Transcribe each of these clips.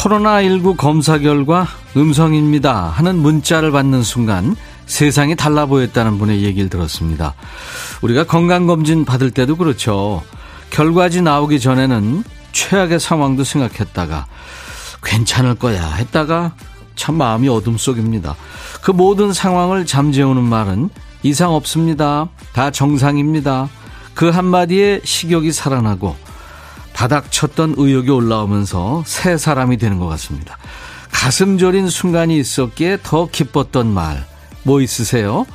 코로나19 검사 결과 음성입니다 하는 문자를 받는 순간 세상이 달라 보였다는 분의 얘기를 들었습니다. 우리가 건강검진 받을 때도 그렇죠. 결과지 나오기 전에는 최악의 상황도 생각했다가 괜찮을 거야 했다가 참 마음이 어둠 속입니다. 그 모든 상황을 잠재우는 말은 이상 없습니다. 다 정상입니다. 그 한마디에 식욕이 살아나고 바닥 쳤던 의욕이 올라오면서 새 사람이 되는 것 같습니다. 가슴 저린 순간이 있었기에 더 기뻤던 말, 뭐 있으세요?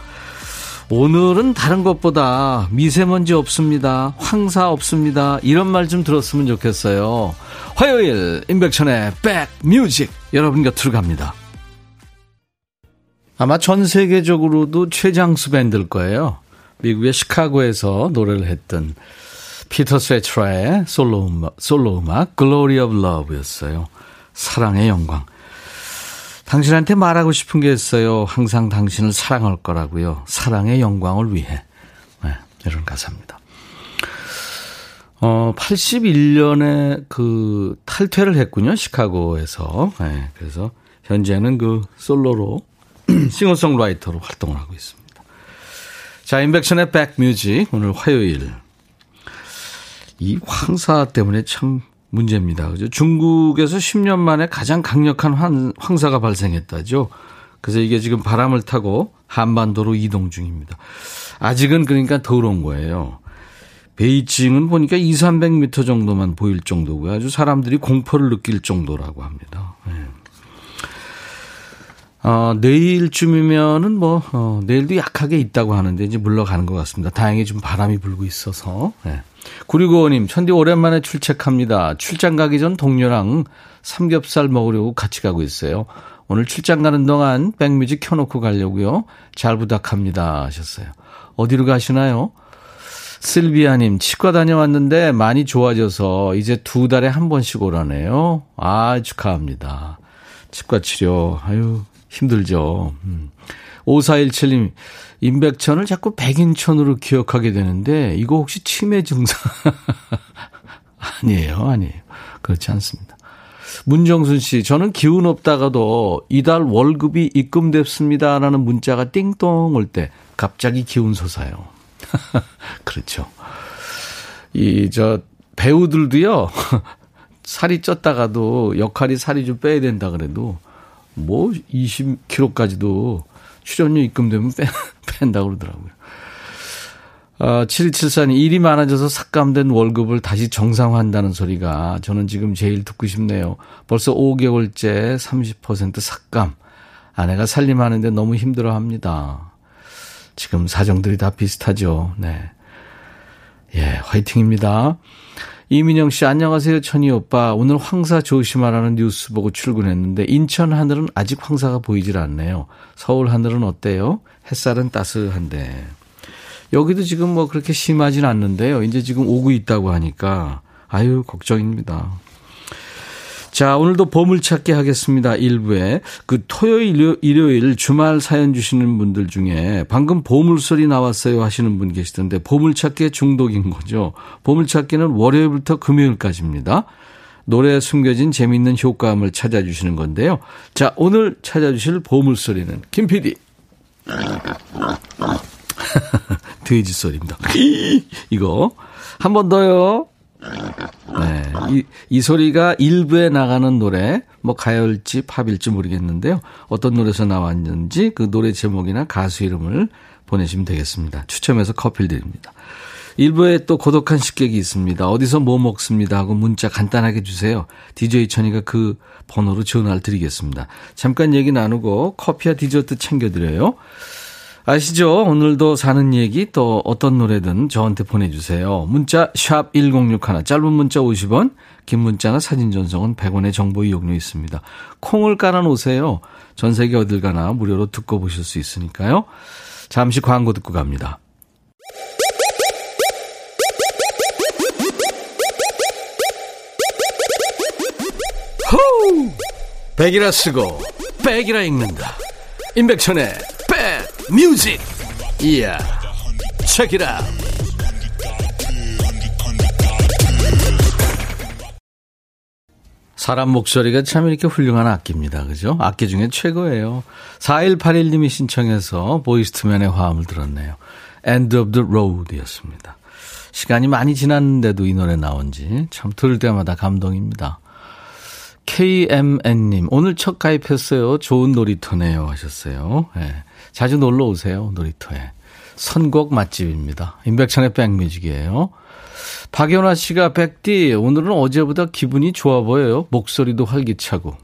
오늘은 다른 것보다 미세먼지 없습니다. 황사 없습니다. 이런 말 좀 들었으면 좋겠어요. 화요일, 임백천의 백 뮤직. 여러분 곁으로 갑니다. 아마 전 세계적으로도 최장수 밴드일 거예요. 미국의 시카고에서 노래를 했던 피터 세트라의 솔로 음악, 솔로 음악 Glory of Love였어요. 사랑의 영광. 당신한테 말하고 싶은 게 있어요. 항상 당신을 사랑할 거라고요. 사랑의 영광을 위해. 네, 이런 가사입니다. 어, 81년에 그 탈퇴를 했군요. 시카고에서. 네, 그래서 현재는 그 솔로로 싱어송라이터로 활동을 하고 있습니다. 자, 인백션의 백뮤직 오늘 화요일 이 황사 때문에 참 문제입니다. 그죠? 중국에서 10년 만에 가장 강력한 황, 황사가 발생했다죠. 그래서 이게 지금 바람을 타고 한반도로 이동 중입니다. 아직은 그러니까 더러운 거예요. 베이징은 보니까 2, 300m 정도만 보일 정도고요. 아주 사람들이 공포를 느낄 정도라고 합니다. 네. 어, 내일쯤이면은 뭐, 어, 내일도 약하게 있다고 하는데 이제 물러가는 것 같습니다. 다행히 좀 바람이 불고 있어서. 네. 9695님, 천디 오랜만에 출첵합니다. 출장 가기 전 동료랑 삼겹살 먹으려고 같이 가고 있어요. 오늘 출장 가는 동안 백뮤직 켜놓고 가려고요. 잘 부탁합니다. 하셨어요. 어디로 가시나요? 실비아님, 치과 다녀왔는데 많이 좋아져서 이제 두 달에 한 번씩 오라네요. 아, 축하합니다. 치과 치료, 아유, 힘들죠. 음. 5417님, 임백천을 자꾸 백인천으로 기억하게 되는데, 이거 혹시 치매 증상? 아니에요, 아니에요. 그렇지 않습니다. 문정순 씨, 저는 기운 없다가도 이달 월급이 입금됐습니다. 라는 문자가 띵동 올 때, 갑자기 기운 솟아요. 그렇죠. 이, 저, 배우들도요, 살이 쪘다가도 역할이 살이 좀 빼야 된다 그래도 뭐 20kg까지도 출연료 입금되면 뺀, 뺀다고 그러더라고요. 어, 7274님, 일이 많아져서 삭감된 월급을 다시 정상화한다는 소리가 저는 지금 제일 듣고 싶네요. 벌써 5개월째 30% 삭감. 아내가 살림하는데 너무 힘들어 합니다. 지금 사정들이 다 비슷하죠. 네. 예, 화이팅입니다. 이민영 씨, 안녕하세요, 천희 오빠. 오늘 황사 조심하라는 뉴스 보고 출근했는데, 인천 하늘은 아직 황사가 보이질 않네요. 서울 하늘은 어때요? 햇살은 따스한데. 여기도 지금 뭐 그렇게 심하진 않는데요. 이제 지금 오고 있다고 하니까, 아유, 걱정입니다. 자, 오늘도 보물찾기 하겠습니다. 일부에. 그 토요일, 일요일 주말 사연 주시는 분들 중에 방금 보물소리 나왔어요 하시는 분 계시던데 보물찾기에 중독인 거죠. 보물찾기는 월요일부터 금요일까지입니다. 노래에 숨겨진 재미있는 효과음을 찾아주시는 건데요. 자, 오늘 찾아주실 보물소리는 김 PD. 돼지 소리입니다. 이거. 한 번 더요. 네. 이, 이 소리가 일부에 나가는 노래, 뭐 가요일지 팝일지 모르겠는데요. 어떤 노래에서 나왔는지 그 노래 제목이나 가수 이름을 보내시면 되겠습니다. 추첨해서 커피를 드립니다. 일부에 또 고독한 식객이 있습니다. 어디서 뭐 먹습니다 하고 문자 간단하게 주세요. DJ 천이가 그 번호로 전화를 드리겠습니다. 잠깐 얘기 나누고 커피와 디저트 챙겨드려요. 아시죠? 오늘도 사는 얘기 또 어떤 노래든 저한테 보내주세요. 문자 1061, 짧은 문자 50원, 긴 문자나 사진 전송은 100원의 정보 이용료 있습니다. 콩을 깔아놓으세요. 전 세계 어딜 가나 무료로 듣고 보실 수 있으니까요. 잠시 광고 듣고 갑니다. 백이라 쓰고 백이라 읽는다. 임백천의 백 뮤직. 이야. 책이라. 사람 목소리가 참 이렇게 훌륭한 악기입니다. 그죠? 악기 중에 최고예요. 4181님이 신청해서 보이스트맨의 화음을 들었네요. End of the Road 였습니다. 시간이 많이 지났는데도 이 노래 나온 지 참 들을 때마다 감동입니다. KMN님, 오늘 첫 가입했어요. 좋은 놀이터네요. 하셨어요. 네. 자주 놀러 오세요. 놀이터에. 선곡 맛집입니다. 임백천의 백뮤직이에요. 박연화 씨가 백디, 오늘은 어제보다 기분이 좋아 보여요. 목소리도 활기차고.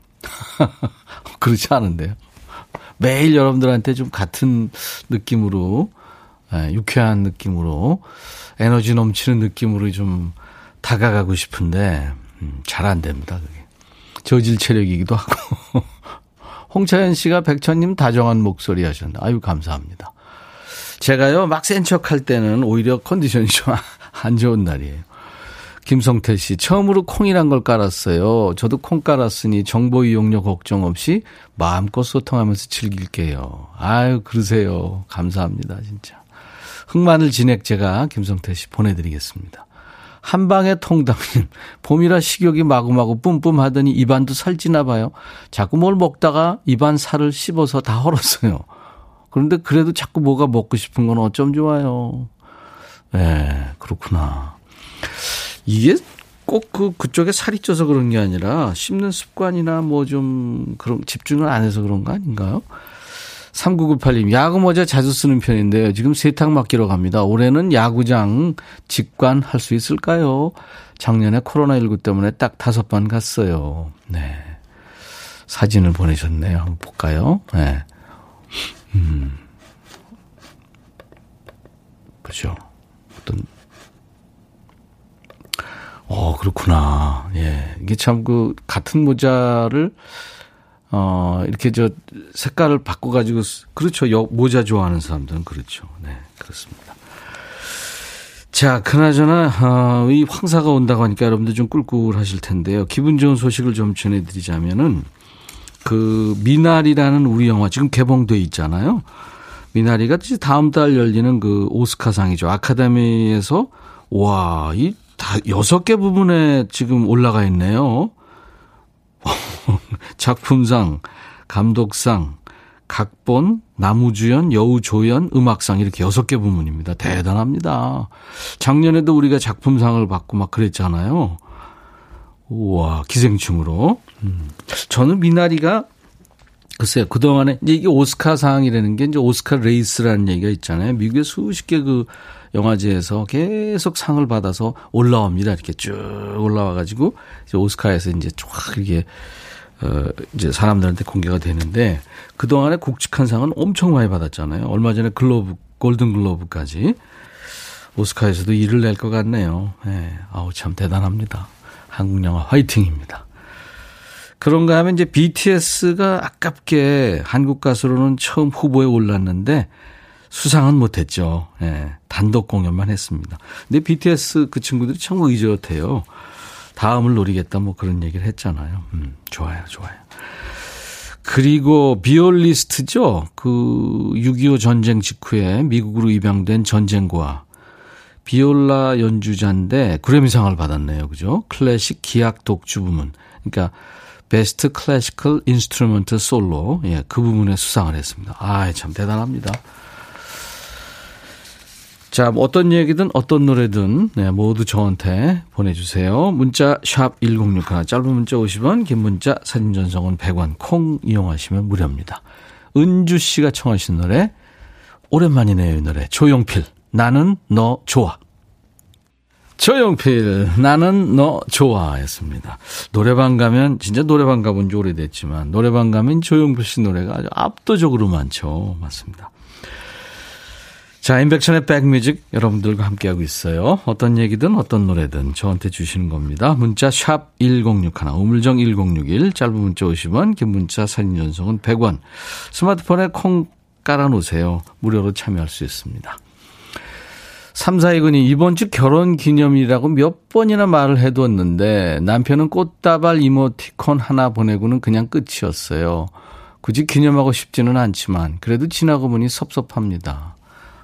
그렇지 않은데요. 매일 여러분들한테 좀 같은 느낌으로, 네, 유쾌한 느낌으로, 에너지 넘치는 느낌으로 좀 다가가고 싶은데, 음, 잘안 됩니다, 그게. 저질 체력이기도 하고. 홍차연 씨가 백천님 다정한 목소리 하셨는데, 아유, 감사합니다. 제가요, 막 센 척 할 때는 오히려 컨디션이 좀 안 좋은 날이에요. 김성태 씨, 처음으로 콩이란 걸 깔았어요. 저도 콩 깔았으니 정보 이용료 걱정 없이 마음껏 소통하면서 즐길게요. 아유, 그러세요. 감사합니다, 진짜. 흑마늘 진액 제가 김성태 씨 보내드리겠습니다. 한방에 통닭님, 봄이라 식욕이 마구마구 뿜뿜 하더니 입안도 살찌나 봐요. 자꾸 뭘 먹다가 입안 살을 씹어서 다 헐었어요. 그런데 그래도 자꾸 뭐가 먹고 싶은 건 어쩜 좋아요. 예, 네, 그렇구나. 이게 꼭 그, 그쪽에 살이 쪄서 그런 게 아니라 씹는 습관이나 뭐 좀 그런 집중을 안 해서 그런 거 아닌가요? 3998님, 야구 모자 자주 쓰는 편인데요. 지금 세탁 맡기러 갑니다. 올해는 야구장 직관할 수 있을까요? 작년에 코로나19 때문에 딱 다섯 번 갔어요. 네. 사진을 보내셨네요. 한번 볼까요? 네. 음. 그죠. 어떤, 어, 그렇구나. 예. 이게 참 그, 같은 모자를 어, 이렇게 저 색깔을 바꿔가지고, 그렇죠. 여, 모자 좋아하는 사람들은 그렇죠. 네, 그렇습니다. 자, 그나저나, 어, 이 황사가 온다고 하니까 여러분들 좀 꿀꿀하실 텐데요. 기분 좋은 소식을 좀 전해드리자면은, 그, 미나리라는 우리 영화 지금 개봉돼 있잖아요. 미나리가 다음 달 열리는 그 오스카상이죠. 아카데미에서, 와, 이 다 여섯 개 부분에 지금 올라가 있네요. 작품상, 감독상, 각본, 나무주연, 여우조연, 음악상 이렇게 여섯 개 부문입니다. 대단합니다. 작년에도 우리가 작품상을 받고 막 그랬잖아요. 우와, 기생충으로. 음. 저는 미나리가 글쎄요, 그동안에, 이제 이게 오스카상이라는 게 이제 오스카 레이스라는 얘기가 있잖아요. 미국에 수십 개 그 영화제에서 계속 상을 받아서 올라옵니다. 이렇게 쭉 올라와가지고, 이제 오스카에서 이제 쫙 이렇게, 어, 이제 사람들한테 공개가 되는데, 그 동안에 굵직한 상은 엄청 많이 받았잖아요. 얼마 전에 글로브, 골든 글로브까지. 오스카에서도 일을 낼 것 같네요. 예, 네, 아우, 참 대단합니다. 한국 영화 화이팅입니다. 그런가 하면 이제 BTS가 아깝게 한국 가수로는 처음 후보에 올랐는데 수상은 못했죠. 예, 단독 공연만 했습니다. 근데 BTS 그 친구들이 참 의젓해요. 다음을 노리겠다 뭐 그런 얘기를 했잖아요. 음, 좋아요, 좋아요. 그리고 비올리스트죠. 그 6.25 전쟁 직후에 미국으로 입양된 전쟁과 비올라 연주자인데 그래미상을 받았네요. 그죠? 클래식 기악 독주 부문. 그러니까 Best Classical Instrument Solo. 예, 그 부분에 수상을 했습니다. 아, 참 대단합니다. 자, 뭐 어떤 얘기든 어떤 노래든 네, 모두 저한테 보내주세요. 문자 샵 1061, 짧은 문자 50원, 긴 문자 사진 전송은 100원, 콩 이용하시면 무료입니다. 은주 씨가 청하신 노래, 오랜만이네요, 이 노래. 조용필, 나는 너 좋아. 조용필, 나는 너 좋아했습니다. 노래방 가면, 진짜 노래방 가본 지 오래됐지만, 노래방 가면 조용필 씨 노래가 아주 압도적으로 많죠. 맞습니다. 자, 인백천의 백뮤직 여러분들과 함께하고 있어요. 어떤 얘기든 어떤 노래든 저한테 주시는 겁니다. 문자 샵 1061, 우물정 1061, 짧은 문자 50원, 긴 문자 사진 전송은 100원. 스마트폰에 콩 깔아놓으세요. 무료로 참여할 수 있습니다. 342군이 이번 주 결혼 기념이라고 몇 번이나 말을 해두었는데 남편은 꽃다발 이모티콘 하나 보내고는 그냥 끝이었어요. 굳이 기념하고 싶지는 않지만 그래도 지나고 보니 섭섭합니다.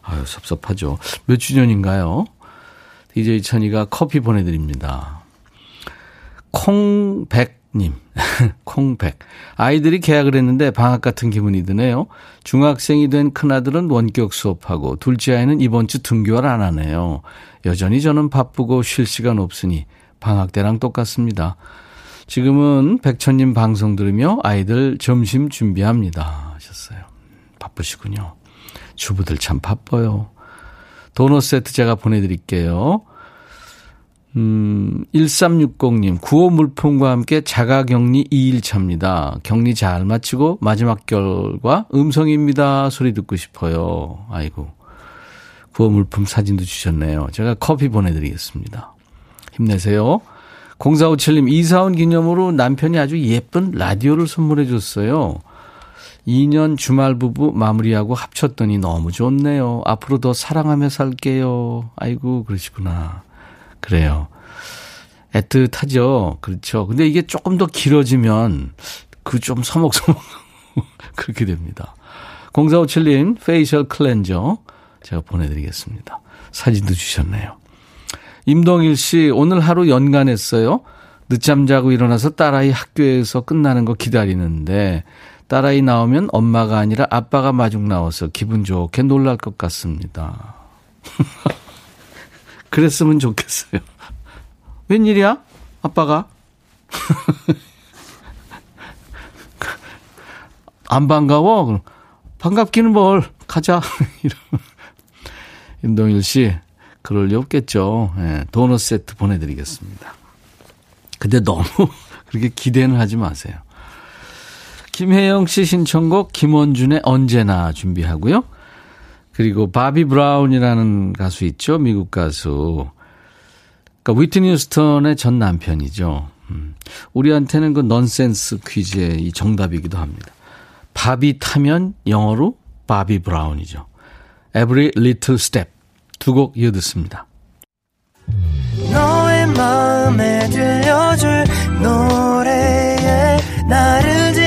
아유, 섭섭하죠. 몇 주년인가요? DJ 천이가 커피 보내드립니다. 콩백님, 콩백. 아이들이 계약을 했는데 방학 같은 기분이 드네요. 중학생이 된 큰아들은 원격 수업하고 둘째 아이는 이번 주 등교를 안 하네요. 여전히 저는 바쁘고 쉴 시간 없으니 방학 때랑 똑같습니다. 지금은 백천님 방송 들으며 아이들 점심 준비합니다. 하셨어요. 바쁘시군요. 주부들 참 바빠요. 도넛 세트 제가 보내드릴게요. 음, 1360님, 구호 물품과 함께 자가 격리 2일차입니다. 격리 잘 마치고 마지막 결과 음성입니다. 소리 듣고 싶어요. 아이고. 구호 물품 사진도 주셨네요. 제가 커피 보내드리겠습니다. 힘내세요. 0457님, 이사온 기념으로 남편이 아주 예쁜 라디오를 선물해 줬어요. 2년 주말 부부 마무리하고 합쳤더니 너무 좋네요. 앞으로 더 사랑하며 살게요. 아이고, 그러시구나. 그래요. 애틋하죠. 그렇죠. 근데 이게 조금 더 길어지면 그 좀 서먹서먹 그렇게 됩니다. 0457님, facial cleanser 제가 보내드리겠습니다. 사진도 주셨네요. 임동일 씨, 오늘 하루 연가 냈어요. 늦잠 자고 일어나서 딸아이 학교에서 끝나는 거 기다리는데 딸아이 나오면 엄마가 아니라 아빠가 마중 나와서 기분 좋게 놀랄 것 같습니다. 그랬으면 좋겠어요. 웬일이야? 아빠가? 안 반가워? 반갑기는 뭘. 가자. 임동일 씨, 그럴 리 없겠죠. 네, 도넛 세트 보내드리겠습니다. 근데 너무 그렇게 기대는 하지 마세요. 김혜영 씨 신청곡 김원준의 언제나 준비하고요. 그리고 바비 브라운이라는 가수 있죠. 미국 가수. 그러니까 휘트니 휴스턴의 전 남편이죠. 음. 우리한테는 그 넌센스 퀴즈의 이 정답이기도 합니다. 밥이 타면 영어로 바비 브라운이죠. Every Little Step 두 곡 이어 듣습니다. 너의 마음에 들려줄 노래에 나를 지금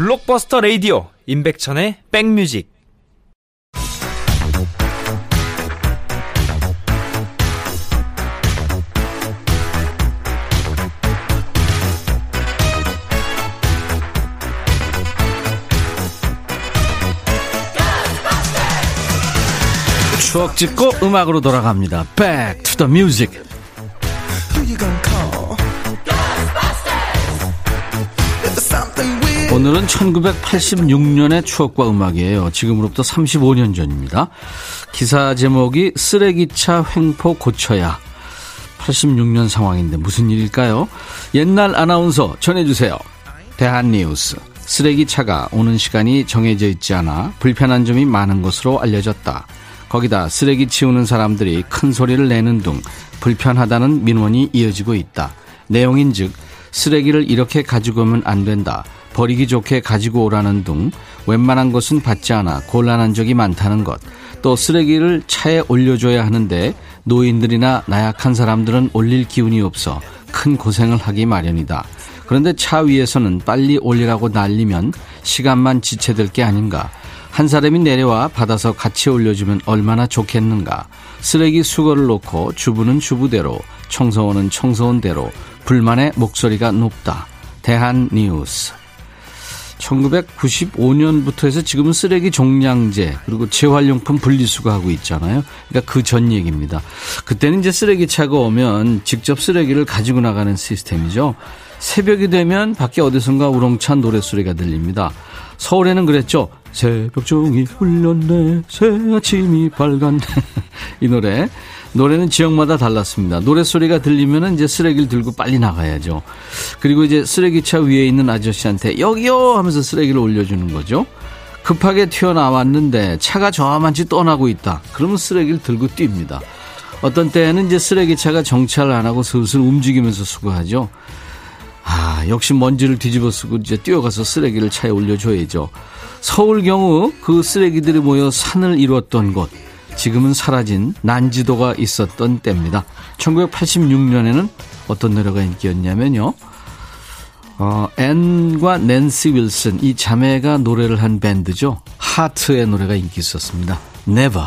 블록버스터 레이디오 임백천의 백뮤직 추억 짓고 음악으로 돌아갑니다. Back to the music. 오늘은 1986년의 추억과 음악이에요. 지금으로부터 35년 전입니다. 기사 제목이 쓰레기차 횡포 고쳐야. 86년 상황인데 무슨 일일까요? 옛날 아나운서 전해주세요. 대한뉴스. 쓰레기차가 오는 시간이 정해져 있지 않아 불편한 점이 많은 것으로 알려졌다. 거기다 쓰레기 치우는 사람들이 큰 소리를 내는 등 불편하다는 민원이 이어지고 있다. 내용인 즉 쓰레기를 이렇게 가지고 오면 안 된다. 버리기 좋게 가지고 오라는 등 웬만한 것은 받지 않아 곤란한 적이 많다는 것. 또 쓰레기를 차에 올려줘야 하는데 노인들이나 나약한 사람들은 올릴 기운이 없어 큰 고생을 하기 마련이다. 그런데 차 위에서는 빨리 올리라고 날리면 시간만 지체될 게 아닌가. 한 사람이 내려와 받아서 같이 올려주면 얼마나 좋겠는가. 쓰레기 수거를 놓고 주부는 주부대로, 청소원은 청소원대로 불만의 목소리가 높다. 대한 뉴스. 1995년부터 해서 지금은 쓰레기 종량제 그리고 재활용품 분리수거하고 있잖아요. 그러니까 그 전 얘기입니다. 그때는 이제 쓰레기 차가 오면 직접 쓰레기를 가지고 나가는 시스템이죠. 새벽이 되면 밖에 어디선가 우렁찬 노래소리가 들립니다. 서울에는 그랬죠. 새벽 종이 울렸네 새 아침이 밝았네 이 노래 노래는 지역마다 달랐습니다. 노래소리가 들리면 이제 쓰레기를 들고 빨리 나가야죠. 그리고 이제 쓰레기차 위에 있는 아저씨한테 여기요 하면서 쓰레기를 올려주는 거죠. 급하게 튀어나왔는데 차가 저만치 떠나고 있다. 그러면 쓰레기를 들고 뜁니다. 어떤 때는 이제 쓰레기차가 정차를 안 하고 슬슬 움직이면서 수거하죠. 아, 역시 먼지를 뒤집어 쓰고 이제 뛰어가서 쓰레기를 차에 올려줘야죠. 서울 경우 그 쓰레기들이 모여 산을 이루었던 곳. 지금은 사라진 난지도가 있었던 때입니다. 1986년에는 어떤 노래가 인기였냐면요. 어, 앤과 낸시 윌슨 이 자매가 노래를 한 밴드죠. 하트의 노래가 인기 있었습니다. Never.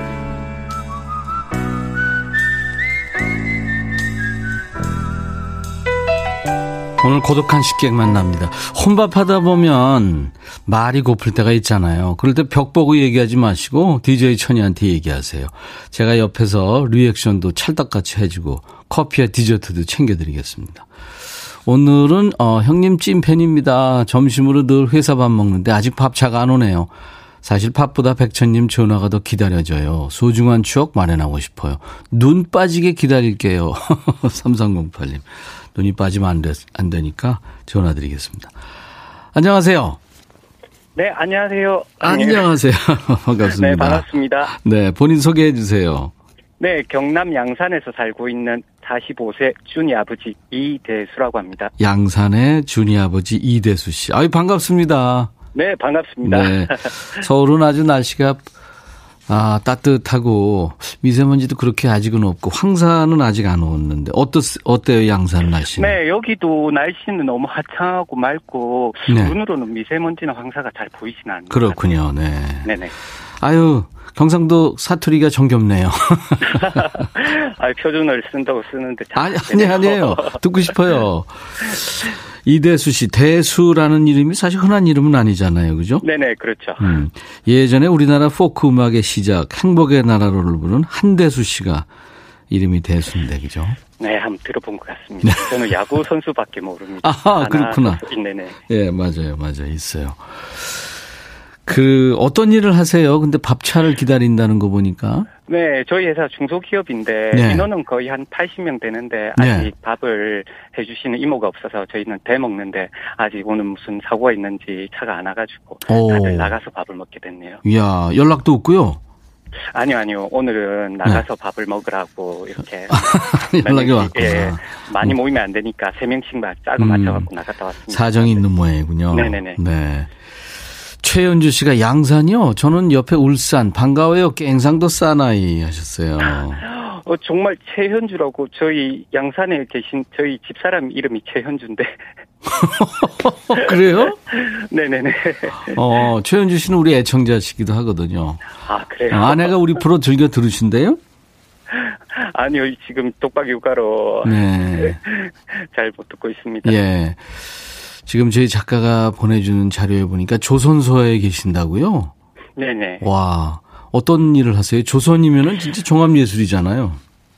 오늘 고독한 식객 만납니다. 혼밥하다 보면 말이 고플 때가 있잖아요. 그럴 때 벽 보고 얘기하지 마시고 DJ 천이한테 얘기하세요. 제가 옆에서 리액션도 찰떡같이 해주고 커피와 디저트도 챙겨드리겠습니다. 오늘은 어, 형님 찐팬입니다. 점심으로 늘 회사 밥 먹는데 아직 밥 차가 안 오네요. 사실 밥보다 백천님 전화가 더 기다려져요. 소중한 추억 마련하고 싶어요. 눈 빠지게 기다릴게요. 3308님. 눈이 빠지면 안, 되, 안 되니까 전화 드리겠습니다. 안녕하세요. 네, 안녕하세요. 안녕하세요. 반갑습니다. 네, 반갑습니다. 네, 본인 소개해 주세요. 네, 경남 양산에서 살고 있는 45세 준이 아버지 이대수라고 합니다. 양산의 준이 아버지 이대수 씨. 아유, 반갑습니다. 네, 반갑습니다. 네. 서울은 아주 날씨가 아, 따뜻하고 미세먼지도 그렇게 아직은 없고 황사는 아직 안 오는데 어떻 어때요 양산 날씨? 네, 여기도 날씨는 너무 화창하고 맑고 네. 눈으로는 미세먼지나 황사가 잘 보이진 않는 그렇군요. 네. 네, 네. 아유, 경상도 사투리가 정겹네요. 아, 표준어를 쓴다고 쓰는데 아니 아니 아니에요. 듣고 싶어요. 이대수 씨, 대수라는 이름이 사실 흔한 이름은 아니잖아요. 그죠? 네네, 그렇죠. 음, 예전에 우리나라 포크 음악의 시작, 행복의 나라로를 부른 한대수 씨가 이름이 대수인데, 그죠? 네, 한번 들어본 것 같습니다. 네. 저는 야구 선수밖에 모릅니다. 아하, 그렇구나. 네네. 예, 맞아요, 맞아요. 있어요. 그 어떤 일을 하세요? 근데 밥차를 기다린다는 거 보니까. 네, 저희 회사 중소기업인데 네. 인원은 거의 한 80명 되는데 아직 네. 밥을 해주시는 이모가 없어서 저희는 대 먹는데 아직 오늘 무슨 사고가 있는지 차가 안 와가지고 다들 나가서 밥을 먹게 됐네요. 이야 연락도 없고요. 아니요, 아니요. 오늘은 나가서 네. 밥을 먹으라고 이렇게 연락이 왔구나. 예, 많이 음. 모이면 안 되니까 세 명씩만 짝을 음, 맞춰갖고 나갔다 왔습니다. 사정이 있는 모양이군요. 네네네. 네. 최현주 씨가 양산이요? 저는 옆에 울산 반가워요. 깽상도 싸나이 하셨어요. 어, 정말 최현주라고 저희 양산에 계신 저희 집사람 이름이 최현주인데. 그래요? 네네네. 어, 최현주 씨는 우리 애청자시기도 하거든요. 아, 그래요? 어, 아내가 우리 프로 즐겨 들으신대요? 아니요, 지금 독박 육아로. 네. 잘 못 듣고 있습니다. 예. 지금 저희 작가가 보내주는 자료에 보니까 조선소에 계신다고요? 네네. 와, 어떤 일을 하세요? 조선이면은 진짜 종합예술이잖아요.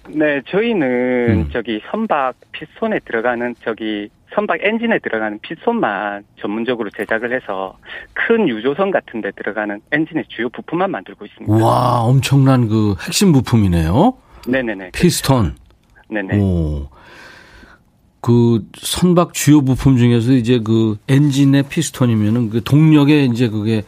네, 저희는 음. 저기 선박 피손에 들어가는 저기 선박 엔진에 들어가는 피손만 전문적으로 제작을 해서 큰 유조선 같은 데 들어가는 엔진의 주요 부품만 만들고 있습니다. 와, 엄청난 그 핵심 부품이네요. 네네네. 피스톤. 네네. 오. 그 선박 주요 부품 중에서 이제 그 엔진의 피스톤이면은 그 동력에 이제 그게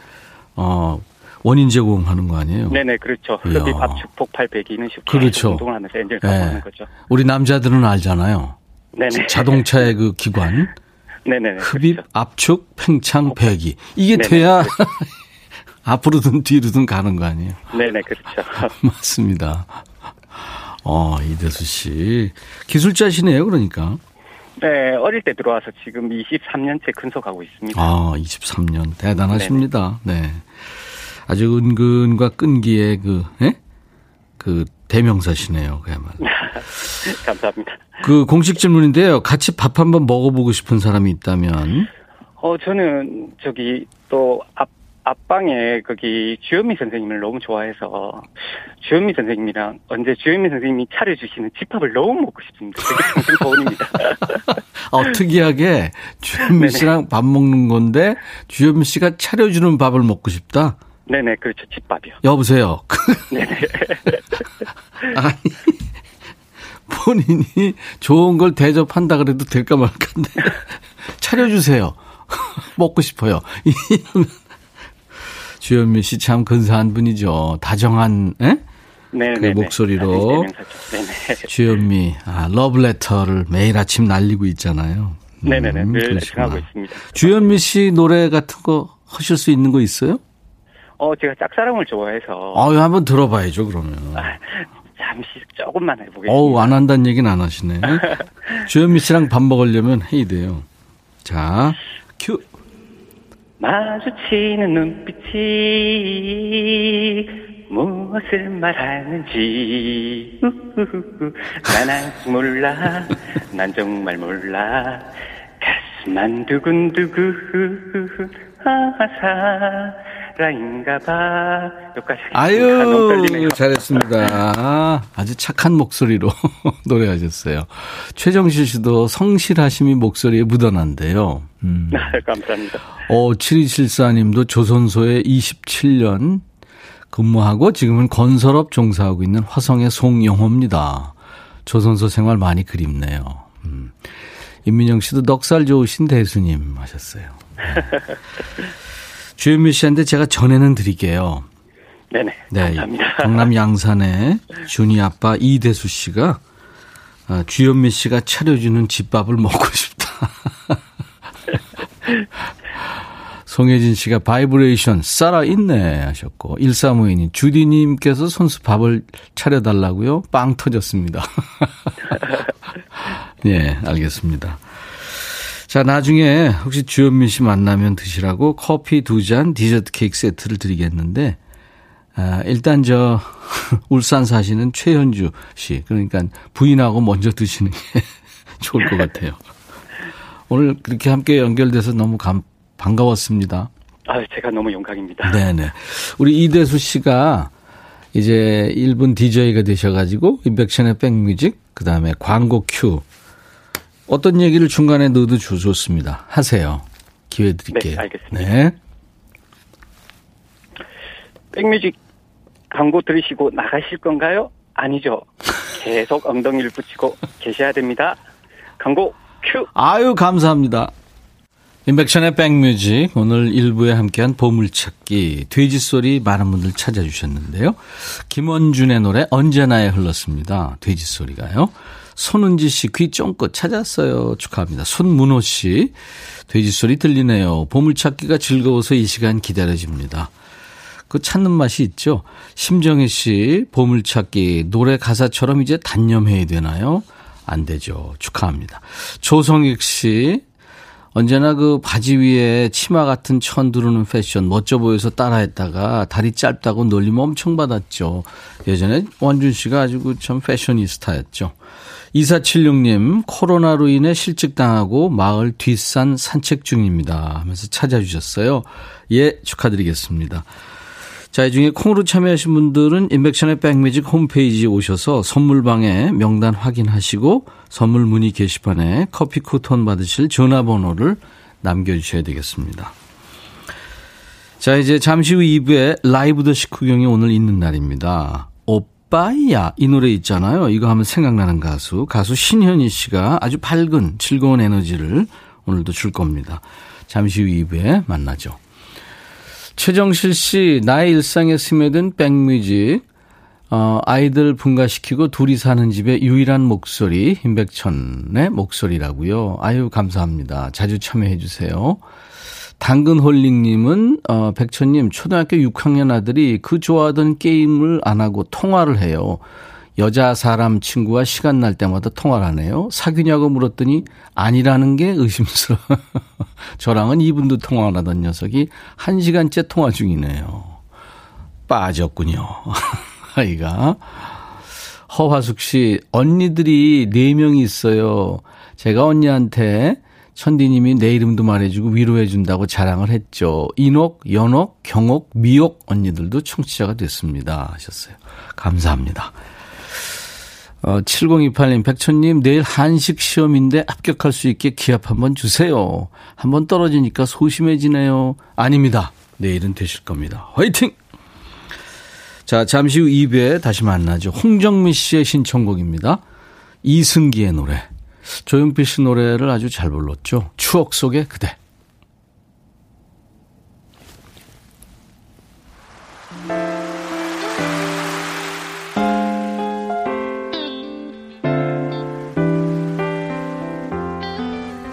어 원인 제공하는 거 아니에요? 네네 그렇죠. 흡입 압축 폭발 배기는 쉽게 그렇죠. 운동하면서 엔진을 네. 가공하는 거죠. 우리 남자들은 알잖아요. 네네. 자동차의 그 기관. 네네. 흡입, 그렇죠. 압축, 팽창, 배기. 이게 네네. 돼야 앞으로든 뒤로든 가는 거 아니에요? 네네, 그렇죠. 맞습니다. 어, 이대수 씨. 기술자시네요, 그러니까. 네, 어릴 때 들어와서 지금 23년째 근속하고 있습니다. 아, 23년. 대단하십니다. 네네. 네. 아주 은근과 끈기의 그, 예? 그 대명사시네요, 그야말로. 감사합니다. 그 공식 질문인데요. 같이 밥 한번 먹어보고 싶은 사람이 있다면? 어, 저는 저기 또 앞, 앞방에 거기 주현미 선생님을 너무 좋아해서 주현미 선생님이랑 언제 주현미 선생님이 차려주시는 집밥을 너무 먹고 싶습니다. 되게 평생 소원입니다. 어, 특이하게 주현미 씨랑 밥 먹는 건데 주현미 씨가 차려주는 밥을 먹고 싶다? 네네, 그렇죠. 집밥이요. 여보세요. 네네. 아니, 본인이 좋은 걸 대접한다 그래도 될까 말까인데 차려주세요. 먹고 싶어요. 주현미 씨 참 근사한 분이죠. 다정한, 에? 네, 그 목소리로 주현미 아, 러브레터를 매일 아침 날리고 있잖아요. 네네네 음, 늘 하고 있습니다. 주현미 씨 노래 같은 거 하실 수 있는 거 있어요? 어 제가 짝사랑을 좋아해서. 어 한번 들어봐야죠 그러면. 아, 잠시 조금만 해보겠습니다. 어우 안 한다는 얘기는 안 하시네. 주현미 씨랑 밥 먹으려면 해야 돼요. 자 큐. 마주치는 눈빛이 무엇을 말하는지. 난 아직 몰라. 난 정말 몰라. 가슴만 두근두근. 하사 라인가 봐. 여기까지. 아유, 잘했습니다. 아주 착한 목소리로 노래하셨어요. 최정실 씨도 성실하심이 목소리에 묻어난데요. 음. 감사합니다. 어, 7274님도 조선소에 27년 근무하고 지금은 건설업 종사하고 있는 화성의 송영호입니다. 조선소 생활 많이 그립네요. 음. 임민영 씨도 넉살 좋으신 대수님 하셨어요. 네. 주현미 씨한테 제가 전해는 드릴게요. 네네. 네. 감사합니다. 경남 양산의 준이 아빠 이대수 씨가 아, 주현미 씨가 차려주는 집밥을 먹고 싶다. 송혜진 씨가 바이브레이션 살아있네 하셨고 1352님 주디님께서 손수 밥을 차려달라고요? 빵 터졌습니다. 네 알겠습니다. 자, 나중에 혹시 주현민 씨 만나면 드시라고 커피 두 잔, 디저트 케이크 세트를 드리겠는데, 아, 일단 저, 울산 사시는 최현주 씨, 그러니까 부인하고 먼저 드시는 게 좋을 것 같아요. 오늘 그렇게 함께 연결돼서 너무 감, 반가웠습니다. 아, 제가 너무 영광입니다. 네네. 우리 이대수 씨가 이제 1분 DJ가 되셔가지고, 인백션의 백뮤직, 그 다음에 광고 큐, 어떤 얘기를 중간에 넣어도 좋습니다. 하세요. 기회 드릴게요. 네, 알겠습니다. 네. 백뮤직 광고 들으시고 나가실 건가요? 아니죠. 계속 엉덩이를 붙이고 계셔야 됩니다. 광고 큐. 아유, 감사합니다. 인백션의 백뮤직 오늘 일부에 함께한 보물찾기 돼지 소리 많은 분들 찾아주셨는데요. 김원준의 노래 언제나에 흘렀습니다. 돼지 소리가요. 손은지 씨 귀 쫑긋 찾았어요. 축하합니다. 손문호 씨 돼지 소리 들리네요. 보물찾기가 즐거워서 이 시간 기다려집니다. 그 찾는 맛이 있죠. 심정희 씨 보물찾기 노래 가사처럼 이제 단념해야 되나요? 안 되죠. 축하합니다. 조성익 씨 언제나 그 바지 위에 치마 같은 천 두르는 패션 멋져 보여서 따라했다가 다리 짧다고 놀림 엄청 받았죠. 예전에 원준 씨가 아주 그참 패셔니스타였죠. 2476님, 코로나로 인해 실직당하고 마을 뒷산 산책 중입니다. 하면서 찾아주셨어요. 예, 축하드리겠습니다. 자, 이 중에 콩으로 참여하신 분들은 인백션의 백뮤직 홈페이지에 오셔서 선물방에 명단 확인하시고 선물 문의 게시판에 커피 쿠폰 받으실 전화번호를 남겨주셔야 되겠습니다. 자, 이제 잠시 후 2부에 라이브 더 식후경이 오늘 있는 날입니다. 오 빠야 이 노래 있잖아요. 이거 하면 생각나는 가수 가수 신현희 씨가 아주 밝은 즐거운 에너지를 오늘도 줄 겁니다. 잠시 후 2부에 만나죠. 최정실 씨 나의 일상에 스며든 백뮤직 어, 아이들 분가시키고 둘이 사는 집의 유일한 목소리 임백천의 목소리라고요. 아유 감사합니다. 자주 참여해 주세요. 당근홀링님은, 어, 백천님, 초등학교 6학년 아들이 그 좋아하던 게임을 안 하고 통화를 해요. 여자 사람 친구와 시간 날 때마다 통화를 하네요. 사귀냐고 물었더니 아니라는 게 의심스러워. 저랑은 2분도 통화 안 하던 녀석이 1시간째 통화 중이네요. 빠졌군요. 아이가. 허화숙 씨, 언니들이 4명이 있어요. 제가 언니한테 천디님이 내 이름도 말해주고 위로해준다고 자랑을 했죠. 인옥, 연옥, 경옥, 미옥 언니들도 청취자가 됐습니다. 하셨어요. 감사합니다. 어, 7028님, 백천님, 내일 한식 시험인데 합격할 수 있게 기합 한번 주세요. 한번 떨어지니까 소심해지네요. 아닙니다. 내일은 되실 겁니다. 화이팅! 자, 잠시 후 2부에 다시 만나죠. 홍정미 씨의 신청곡입니다. 이승기의 노래. 조용필 씨 노래를 아주 잘 불렀죠. 추억 속의 그대.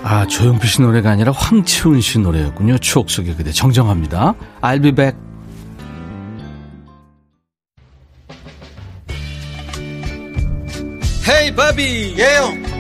아, 조용필 씨 노래가 아니라 황치훈 씨 노래였군요. 추억 속의 그대. 정정합니다. I'll be back. 헤이 바비 예영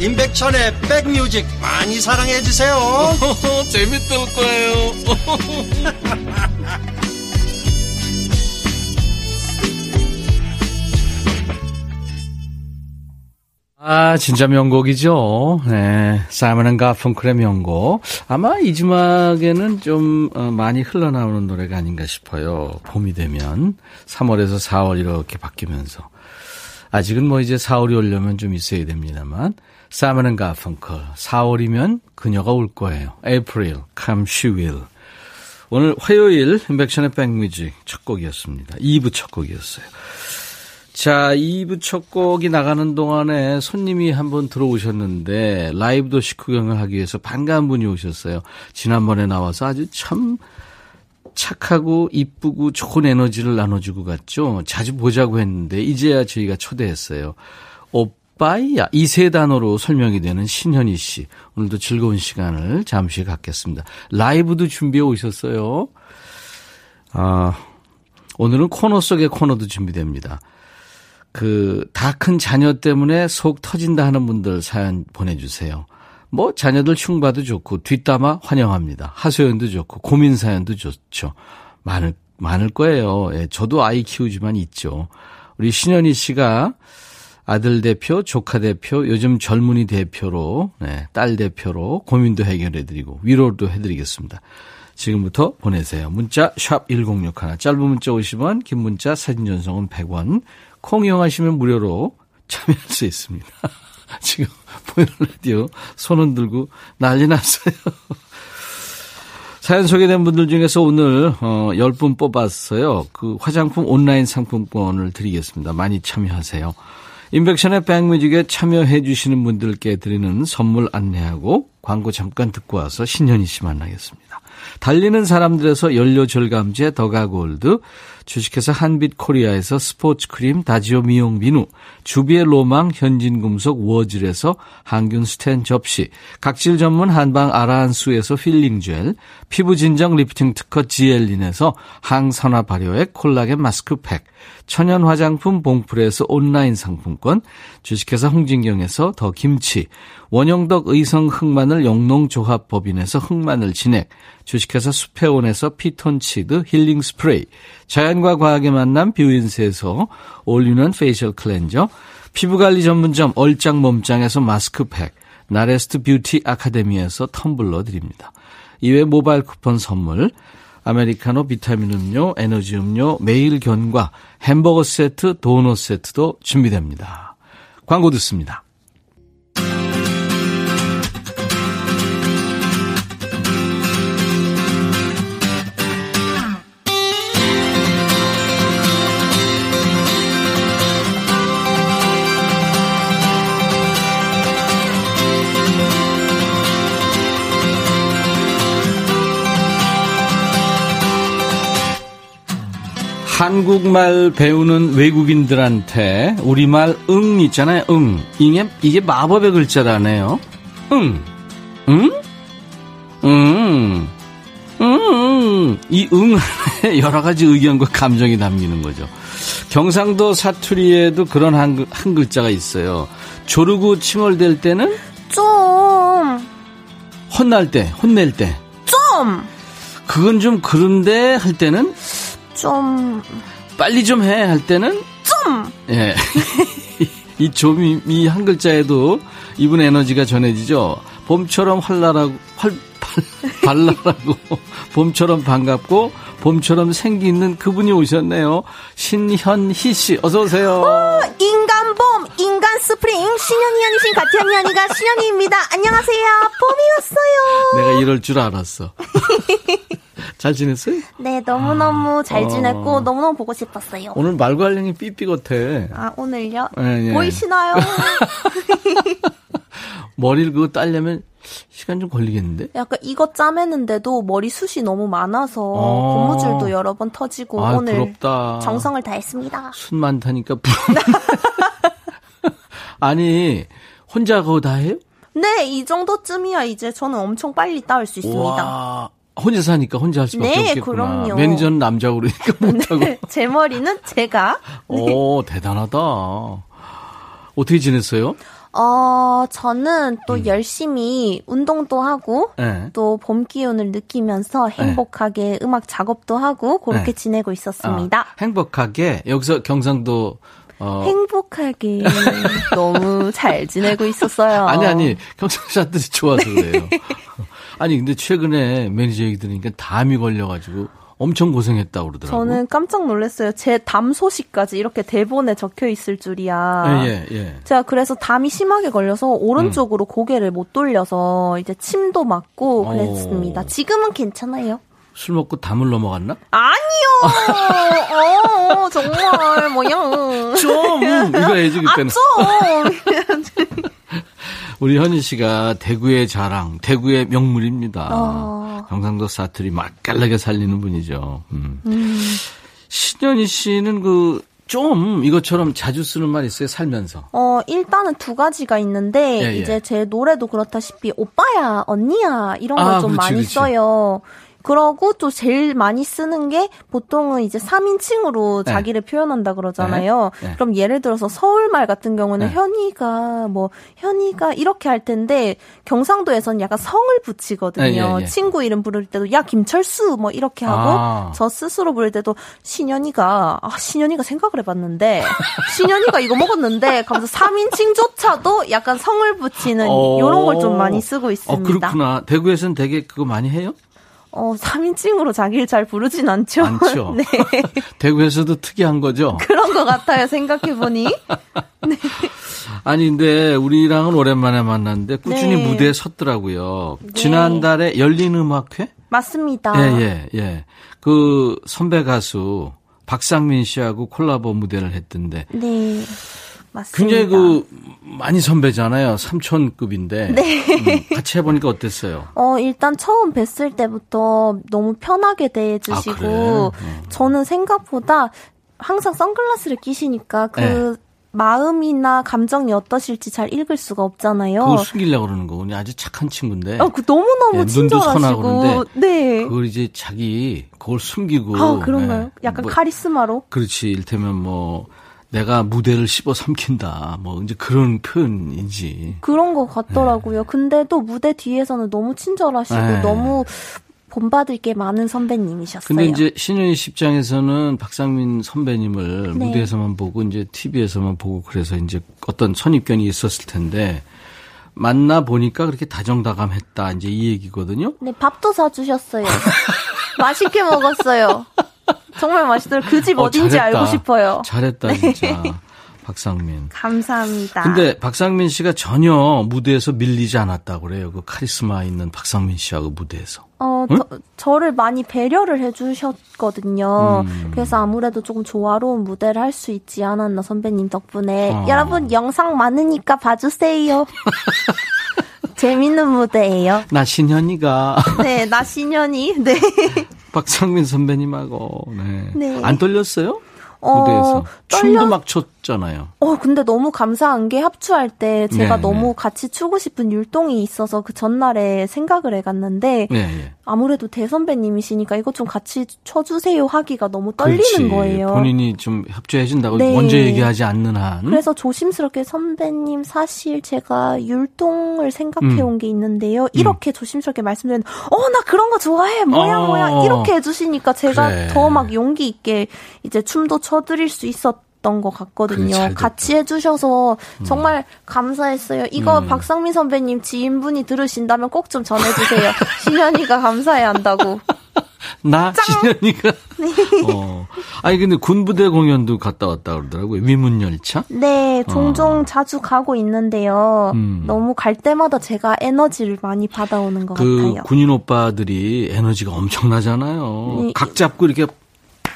임백천의 백뮤직 많이 사랑해 주세요 재밌을 거예요 아, 진짜 명곡이죠. 네. 사이먼 앤 가펑클의 명곡. 아마 이 주막에는 좀 어, 많이 흘러나오는 노래가 아닌가 싶어요. 봄이 되면 3월에서 4월 이렇게 바뀌면서. 아직은 뭐 이제 4월이 오려면 좀 있어야 됩니다만. 사이먼 앤 가펑클. 4월이면 그녀가 올 거예요. April, come she will. 오늘 화요일 임백천의 백뮤직 첫 곡이었습니다. 2부 첫 곡이었어요. 자, 2부 첫 곡이 나가는 동안에 손님이 한번 들어오셨는데 라이브 도시 구경을 하기 위해서 반가운 분이 오셨어요. 지난번에 나와서 아주 참 착하고 이쁘고 좋은 에너지를 나눠주고 갔죠. 자주 보자고 했는데 이제야 저희가 초대했어요. 오 빠야 이 세 단어로 설명이 되는 신현희 씨. 오늘도 즐거운 시간을 잠시 갖겠습니다. 라이브도 준비해 오셨어요. 아, 오늘은 코너 속의 코너도 준비됩니다. 그, 다 큰 자녀 때문에 속 터진다 하는 분들 사연 보내주세요. 뭐, 자녀들 흉봐도 좋고, 뒷담화 환영합니다. 하소연도 좋고, 고민 사연도 좋죠. 많을, 많을 거예요. 예, 저도 아이 키우지만 있죠. 우리 신현희 씨가 아들 대표, 조카 대표, 요즘 젊은이 대표로, 네, 딸 대표로 고민도 해결해드리고, 위로도 해드리겠습니다. 지금부터 보내세요. 문자 샵 1061, 짧은 문자 50원, 긴 문자 사진 전송은 100원, 콩 이용하시면 무료로 참여할 수 있습니다. 지금 보이는 라디오 손은 들고 난리 났어요. 사연 소개된 분들 중에서 오늘 어 10분 뽑았어요. 그 화장품 온라인 상품권을 드리겠습니다. 많이 참여하세요. 인백션의 백뮤직에 참여해 주시는 분들께 드리는 선물 안내하고 광고 잠깐 듣고 와서 신현희 씨 만나겠습니다. 달리는 사람들에서 연료 절감제 더가골드, 주식회사 한빛코리아에서 스포츠크림 다지오 미용 비누, 주부의 로망 현진금속 워즐에서 항균 스텐 접시, 각질 전문 한방 아라한수에서 필링젤, 피부진정 리프팅 특허 지엘린에서 항산화 발효액 콜라겐 마스크팩, 천연 화장품 봉프레에서 온라인 상품권, 주식회사 홍진경에서 더 김치, 원형덕 의성 흑마늘 영농조합법인에서 흑마늘 진액, 주식회사 수페온에서 피톤치드 힐링 스프레이, 자연과 과학의 만남 뷰인스에서 올리는 페이셜 클렌저, 피부관리 전문점 얼짱 몸짱에서 마스크팩, 나레스트 뷰티 아카데미에서 텀블러 드립니다. 이외 모바일 쿠폰 선물, 아메리카노 비타민 음료, 에너지 음료, 매일 견과, 햄버거 세트, 도넛 세트도 준비됩니다. 광고 듣습니다. 한국말 배우는 외국인들한테 우리말 응 있잖아요. 응. 이게, 이게 마법의 글자라네요. 응. 응? 응. 응. 이 응에 여러 가지 의견과 감정이 담기는 거죠. 경상도 사투리에도 그런 한, 한 글자가 있어요. 조르고 칭얼댈 때는 좀. 혼날 때, 혼낼 때. 좀. 그건 좀 그런데 할 때는 좀. 빨리 좀 해 할 때는 좀. 예. 이 좀이 이 한 글자에도 이분 에너지가 전해지죠. 봄처럼 활랄하고 활 발랄하고 봄처럼 반갑고 봄처럼 생기 있는 그분이 오셨네요. 신현희 씨 어서 오세요. 어, 인간 봄, 인간 스프링, 신현이 현이신 같은 현이가 신현이입니다. 안녕하세요. 봄이 왔어요. 내가 이럴 줄 알았어. 잘 지냈어요? 네, 너무너무 잘 지냈고 어. 너무너무 보고 싶었어요. 오늘 말괄량이 삐삐 같아. 아, 오늘요? 네, 네. 보이시나요? 머리를 그거 따려면 시간 좀 걸리겠는데? 약간 이거 짜매는데도 머리숱이 너무 많아서 어. 고무줄도 여러 번 터지고 아, 오늘 부럽다. 정성을 다했습니다. 숱 많다니까 부럽다. 아니 혼자 그거 다 해요? 네, 이 정도쯤이야 이제 저는 엄청 빨리 따올 수 있습니다. 와. 혼자 사니까 혼자 할 수밖에 네, 없겠구나. 그럼요. 매니저는 남자고 그러니까 못하고. 네, 제 머리는 제가. 오, 대단하다. 어떻게 지냈어요? 어, 저는 또 음. 열심히 운동도 하고, 네. 또봄 기운을 느끼면서 네. 행복하게 네. 음악 작업도 하고, 그렇게 네. 지내고 있었습니다. 아, 행복하게? 여기서 경상도, 어. 행복하게 너무 잘 지내고 있었어요. 아니, 아니, 경상도들이 좋아서 그래요. 아니, 근데 최근에 매니저 얘기 들으니까 담이 걸려가지고, 엄청 고생했다고 그러더라고요. 저는 깜짝 놀랐어요. 제 담 소식까지 이렇게 대본에 적혀 있을 줄이야. 예, 예, 예. 제가 그래서 담이 심하게 걸려서 오른쪽으로 음. 고개를 못 돌려서 이제 침도 맞고 어. 그랬습니다. 지금은 괜찮아요. 술 먹고 담을 넘어갔나? 아니요. 어, 정말 뭐야. 좀 이거 해야지 그때는. 아, 좀. 우리 현희 씨가 대구의 자랑, 대구의 명물입니다. 어. 경상도 사투리 맛깔나게 살리는 분이죠. 음. 음. 신현희 씨는 그, 좀 이것처럼 자주 쓰는 말 있어요 살면서. 어 일단은 두 가지가 있는데 예, 예. 이제 제 노래도 그렇다시피 오빠야 언니야 이런 걸좀 아, 많이 그렇지. 써요. 그러고 또 제일 많이 쓰는 게 보통은 이제 3인칭으로 네. 자기를 표현한다 그러잖아요. 네. 네. 그럼 예를 들어서 서울말 같은 경우는 네. 현이가 뭐 현이가 이렇게 할 텐데 경상도에서는 약간 성을 붙이거든요. 네, 예, 예. 친구 이름 부를 때도 야 김철수 뭐 이렇게 하고 아. 저 스스로 부를 때도 신현이가 아 신현이가 생각을 해봤는데 신현이가 이거 먹었는데 그러면서 3인칭조차도 약간 성을 붙이는 이런 어. 걸좀 많이 쓰고 있습니다. 어, 그렇구나. 대구에서는 되게 그거 많이 해요? 어, 3인칭으로 자기를 잘 부르진 않죠. 않죠. 네. 대구에서도 특이한 거죠? 그런 것 같아요, 생각해보니. 네. 아니, 근데 우리랑은 오랜만에 만났는데 꾸준히 네. 무대에 섰더라고요. 네. 지난달에 열린 음악회? 맞습니다. 예, 예, 예. 그 선배 가수 박상민 씨하고 콜라보 무대를 했던데. 네. 맞습니다. 굉장히 그 많이 선배잖아요. 삼촌급인데. 네. 음, 같이 해보니까 어땠어요? 어 일단 처음 뵀을 때부터 너무 편하게 대해주시고 아, 그래? 음. 저는 생각보다 항상 선글라스를 끼시니까 그 네. 마음이나 감정이 어떠실지 잘 읽을 수가 없잖아요. 그걸 숨기려고 그러는 거군요. 아주 착한 친구인데. 어, 그 너무너무 네, 친절하시고. 네. 그걸 이제 자기 그걸 숨기고. 아, 그런가요? 네. 약간 뭐, 카리스마로? 그렇지. 일테면 뭐 내가 무대를 씹어 삼킨다. 뭐 이제 그런 표현이지. 그런 것 같더라고요. 네. 근데도 무대 뒤에서는 너무 친절하시고 네. 너무 본받을 게 많은 선배님이셨어요. 근데 이제 신현희 십장에서는 박상민 선배님을 네. 무대에서만 보고 이제 TV에서만 보고 그래서 이제 어떤 선입견이 있었을 텐데 만나 보니까 그렇게 다정다감했다 이제 이 얘기거든요. 네, 밥도 사주셨어요. 맛있게 먹었어요. 정말 맛있더라고요. 그 집 어, 딘지 알고 싶어요. 잘했다, 진짜. 네. 박상민. 감사합니다. 근데 박상민 씨가 전혀 무대에서 밀리지 않았다고 그래요. 그 카리스마 있는 박상민 씨하고 무대에서. 어, 응? 저, 를 많이 배려를 해주셨거든요. 음. 그래서 아무래도 조금 조화로운 무대를 할 수 있지 않았나 선배님 덕분에. 어. 여러분 영상 많으니까 봐주세요. 재밌는 무대예요. 나 신현이가. 네, 나 신현이. 네. 박상민 선배님하고 네. 네. 안 떨렸어요? 어, 무대에서 떨려... 춤도 막 췄잖아요. 어 근데 너무 감사한 게 합주할 때 제가 네, 너무 네. 같이 추고 싶은 율동이 있어서 그 전날에 생각을 해갔는데 네, 네. 아무래도 대선배님이시니까 이거 좀 같이 쳐주세요 하기가 너무 떨리는 그렇지. 거예요. 본인이 좀 협조해준다고 네. 먼저 얘기하지 않는 한. 그래서 조심스럽게 선배님 사실 제가 율동을 생각해온 음. 게 있는데요. 음. 이렇게 음. 조심스럽게 말씀드리는 어 나 그런 거 좋아해 뭐야 어. 뭐야 이렇게 해주시니까 제가 그래. 더막 용기 있게 이제 춤도 춰드릴 수 있었. 것 같거든요. 같이 해주셔서 음. 정말 음. 감사했어요. 이거 음. 박상민 선배님 지인분이 들으신다면 꼭 좀 전해주세요. 신현이가 감사해한다고. 나 신현이가. 네. 어. 아니 근데 군부대 공연도 갔다 왔다 그러더라고요. 위문 열차. 네, 종종 어. 자주 가고 있는데요. 음. 너무 갈 때마다 제가 에너지를 많이 받아오는 것 그 같아요. 군인 오빠들이 에너지가 엄청나잖아요. 네. 각 잡고 이렇게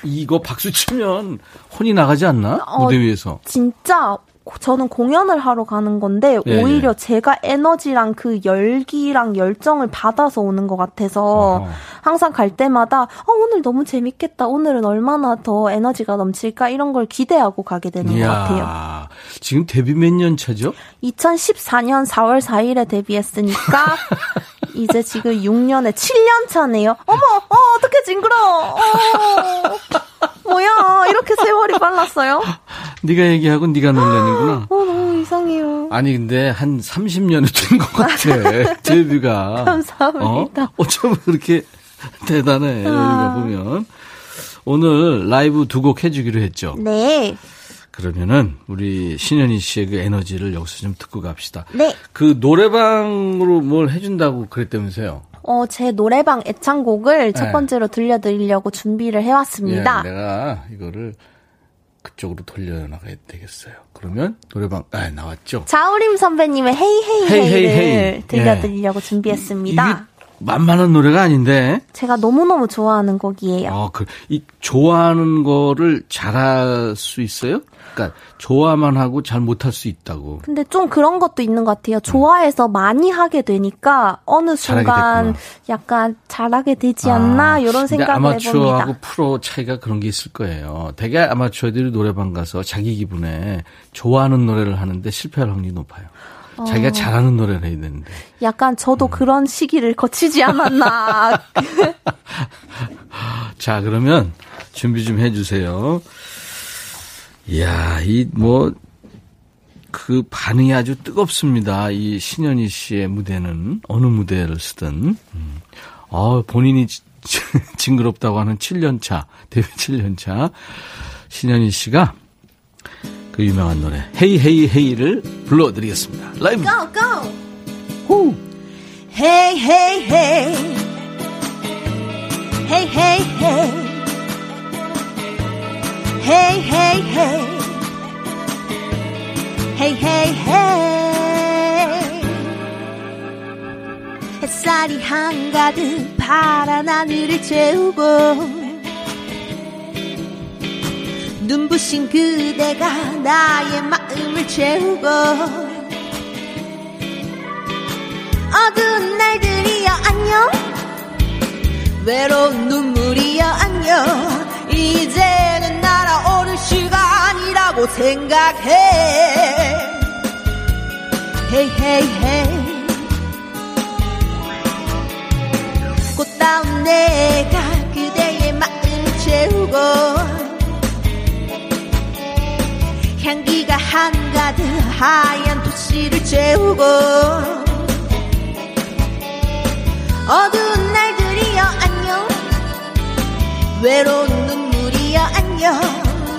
이거 박수 치면 혼이 나가지 않나? 어, 무대 위에서. 진짜 저는 공연을 하러 가는 건데 예, 오히려 예. 제가 에너지랑 그 열기랑 열정을 받아서 오는 것 같아서 어허. 항상 갈 때마다 어, 오늘 너무 재밌겠다. 오늘은 얼마나 더 에너지가 넘칠까 이런 걸 기대하고 가게 되는 이야, 것 같아요. 지금 데뷔 몇 년 차죠? 2014년 4월 4일에 데뷔했으니까 이제 지금 6년에 7년 차네요. 어머, 어, 어떻게 징그러? 어, 뭐야? 이렇게 세월이 빨랐어요? 네가 얘기하고 네가 놀라는구나. 어, 너무 이상해요. 아니 근데 한 30년이 된것 같아. 데뷔가. 감사합니다. 어? 어쩌면 그렇게 대단해. 아. 여기가 보면. 오늘 라이브 두 곡 해주기로 했죠. 네. 그러면은 우리 신현희 씨의 그 에너지를 여기서 좀 듣고 갑시다. 네. 그 노래방으로 뭘 해준다고 그랬다면서요? 어, 제 노래방 애창곡을 네. 첫 번째로 들려드리려고 준비를 해왔습니다. 예, 내가 이거를 그쪽으로 돌려나가야 되겠어요. 그러면 노래방 아 나왔죠. 자우림 선배님의 헤이 헤이 헤이를 헤이, 헤이. 들려드리려고 예. 준비했습니다. 만만한 노래가 아닌데. 제가 너무너무 좋아하는 곡이에요. 아, 그, 이, 좋아하는 거를 잘할 수 있어요? 그러니까, 좋아만 하고 잘 못할 수 있다고. 근데 좀 그런 것도 있는 것 같아요. 좋아해서 음. 많이 하게 되니까, 어느 순간 약간 잘하게 되지 않나, 아, 이런 생각을 아마추어하고 해봅니다. 아마추어하고 프로 차이가 그런 게 있을 거예요. 되게 아마추어들이 노래방 가서 자기 기분에 좋아하는 노래를 하는데 실패할 확률이 높아요. 자기가 어. 잘하는 노래를 해야 되는데. 약간 저도 음. 그런 시기를 거치지 않았나. 자, 그러면 준비 좀 해주세요. 이야, 이 뭐, 그 반응이 아주 뜨겁습니다. 이 신현희 씨의 무대는 어느 무대를 쓰든. 음. 어, 본인이 징그럽다고 하는 7년차, 데뷔 7년차 신현희 씨가 그 유명한 노래 헤이 헤이 헤이를 불러드리겠습니다. 라이브. Go go. 후. Hey hey hey. Hey hey hey. Hey hey hey. Hey hey hey. 햇살이 한가득 파란 하늘을 채우고 눈부신 그대가 나의 마음을 채우고 어두운 날들이여 안녕. 외로운 눈물이여 안녕. 이제는 날아오를 시간이라고 생각해. 헤이 헤이 헤이. 꽃다운 내가 그대의 마음을 채우고 향기가 한가득 하얀 도시를 채우고 어두운 날들이여 안녕. 외로운 눈물이여 안녕.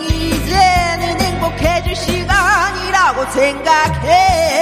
이제는 행복해질 시간이라고 생각해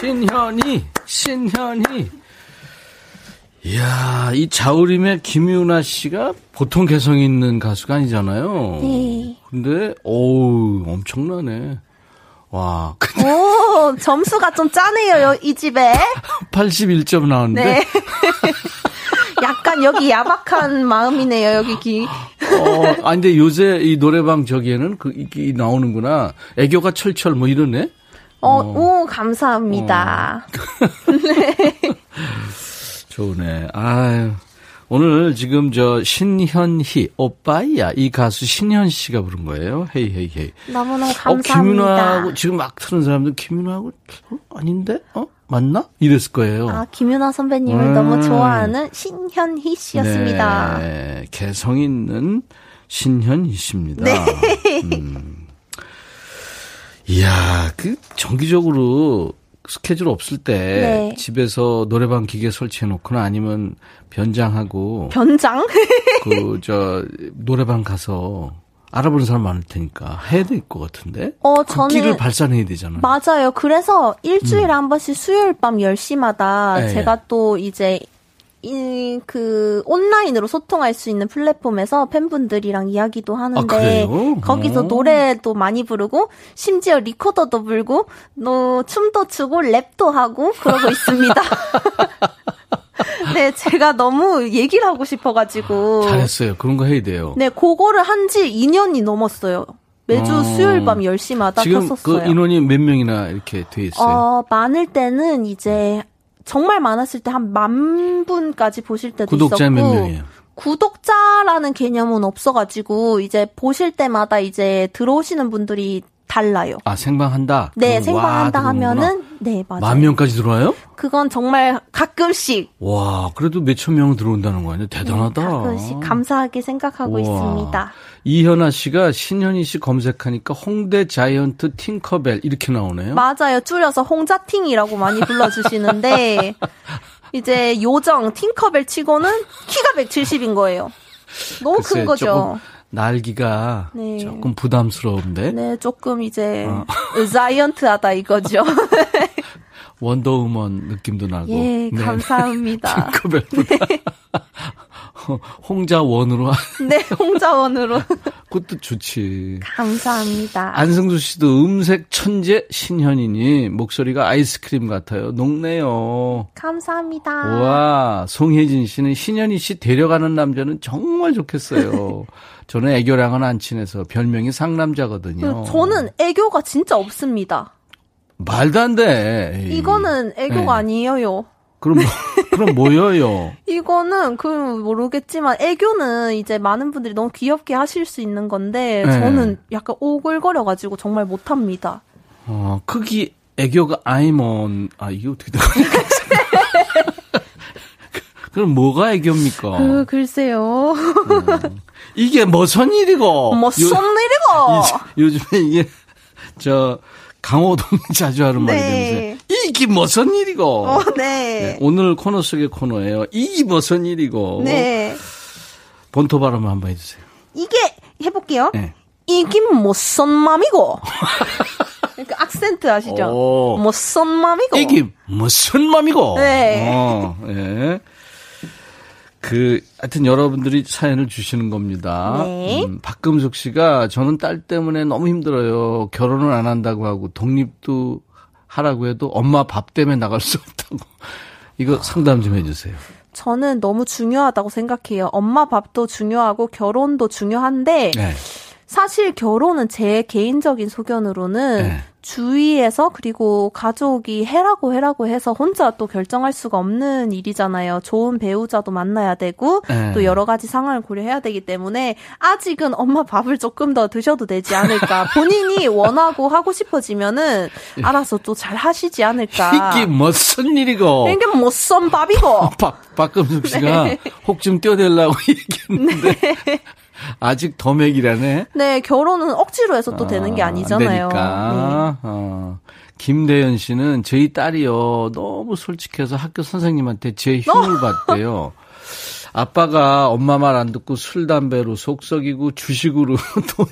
신현이 신현이 이야, 이 자우림의 김유나 씨가 보통 개성 있는 가수가 아니잖아요. 네. 근데, 어우, 엄청나네. 와. 오, 점수가 좀 짜네요, 이 집에. 81점 나왔는데. 네. 약간 여기 야박한 마음이네요, 여기 기. 어, 아, 근데 요새 이 노래방 저기에는 그, 이, 나오는구나. 애교가 철철 뭐 이러네? 어, 어. 오, 감사합니다. 어. 네. 좋네. 아유. 오늘 지금 저 신현희 오빠야 이 가수 신현 씨가 부른 거예요. 헤이 헤이 헤이. 너무너무 감사합니다. 어, 김윤아하고 지금 막 트는 사람들 김윤아하고 어? 아닌데? 어? 맞나? 이랬을 거예요. 아, 김윤아 선배님을 음. 너무 좋아하는 신현희 씨였습니다. 네. 개성 있는 신현희 씨입니다. 네. 음. 이야, 그 정기적으로 스케줄 없을 때 네. 집에서 노래방 기계 설치해 놓거나 아니면 변장하고 변장? 그 저 노래방 가서 알아보는 사람 많을 테니까 해야 될 것 같은데. 어, 저는 끼를 발산해야 되잖아요. 맞아요. 그래서 일주일에 음. 한 번씩 수요일 밤 10시마다 네. 제가 또 이제 이, 그, 온라인으로 소통할 수 있는 플랫폼에서 팬분들이랑 이야기도 하는데, 아, 거기서. 노래도 많이 부르고, 심지어 리코더도 불고, 너 춤도 추고, 랩도 하고, 그러고 있습니다. 네, 제가 너무 얘기를 하고 싶어가지고. 잘했어요. 그런 거 해야 돼요. 네, 그거를 한 지 2년이 넘었어요. 매주 어. 수요일 밤 10시마다 지금 켰었어요. 그 인원이 몇 명이나 이렇게 돼 있어요? 어, 많을 때는 이제 정말 많았을 때 한 만 분까지 보실 때도 구독자 있었고 몇 명이에요? 구독자라는 개념은 없어가지고 이제 보실 때마다 이제 들어오시는 분들이 달라요. 아 생방한다. 네, 생방한다 하면은 네 맞아요. 만 명까지 들어와요? 그건 정말 가끔씩. 와, 그래도 몇천 명 들어온다는 거 아니야? 대단하다. 네, 가끔씩 감사하게 생각하고 우와. 있습니다. 이현아 씨가 신현희 씨 검색하니까 홍대 자이언트 팅커벨 이렇게 나오네요. 맞아요. 줄여서 홍자팅이라고 많이 불러주시는데 이제 요정 팅커벨 치고는 키가 170인 거예요. 너무 큰 거죠. 날기가 네. 조금 부담스러운데. 네, 조금 이제 어. 자이언트하다 이거죠. 원더우먼 느낌도 나고. 예, 네. 감사합니다. 팅커벨보다. 네. 홍자원으로. 네, 홍자원으로. 그것도 좋지. 감사합니다. 안승수 씨도 음색 천재 신현이니 목소리가 아이스크림 같아요. 녹네요. 감사합니다. 와, 송혜진 씨는 신현이 씨 데려가는 남자는 정말 좋겠어요. 저는 애교랑은 안 친해서 별명이 상남자거든요. 저는 애교가 진짜 없습니다. 말도 안 돼. 에이. 이거는 애교가 네. 아니에요. 그럼 뭐, 그럼 뭐예요? 이거는 그 모르겠지만 애교는 이제 많은 분들이 너무 귀엽게 하실 수 있는 건데 네. 저는 약간 오글거려 가지고 정말 못 합니다. 어, 크기 애교가 아이몬 아 이게 어떻게 되는 그럼 뭐가 애교입니까? 그 글쎄요. 음. 이게 무슨 일이고? 무슨 일이고? 요즘에 이게 저 강호동 자주 하는 네. 말이면서 이게 무슨 일이고? 어, 네. 네. 오늘 코너 속의 코너예요. 이게 무슨 일이고? 네. 본토 발음 한번 해주세요. 이게 해볼게요. 네. 이게 무슨 맘이고? 그 악센트 아시죠? 오. 무슨 맘이고? 이게 무슨 맘이고? 네. 어, 네. 그 하여튼 여러분들이 사연을 주시는 겁니다. 네. 음, 박금숙 씨가 저는 딸 때문에 너무 힘들어요. 결혼을 안 한다고 하고 독립도 하라고 해도 엄마 밥 때문에 나갈 수 없다고. 이거 상담 좀 해주세요. 저는 너무 중요하다고 생각해요. 엄마 밥도 중요하고 결혼도 중요한데 네. 사실 결혼은 제 개인적인 소견으로는 네. 주위에서 그리고 가족이 해라고 해라고 해서 혼자 또 결정할 수가 없는 일이잖아요. 좋은 배우자도 만나야 되고 네. 또 여러 가지 상황을 고려해야 되기 때문에 아직은 엄마 밥을 조금 더 드셔도 되지 않을까. 본인이 원하고 하고 싶어지면은 알아서 또 잘 하시지 않을까. 이게 무슨 일이고? 이게 무슨 밥이고? 박 박금숙 씨가 네. 혹좀 떼어내려고 얘기했는데. 네. 아직 더 맥이라네. 네, 결혼은 억지로 해서 또 되는 게 아, 아니잖아요. 그러니까. 네. 어. 김대현 씨는 저희 딸이요 너무 솔직해서 학교 선생님한테 제 흉을 어? 봤대요. 아빠가 엄마 말 안 듣고 술 담배로 속썩이고 주식으로 돈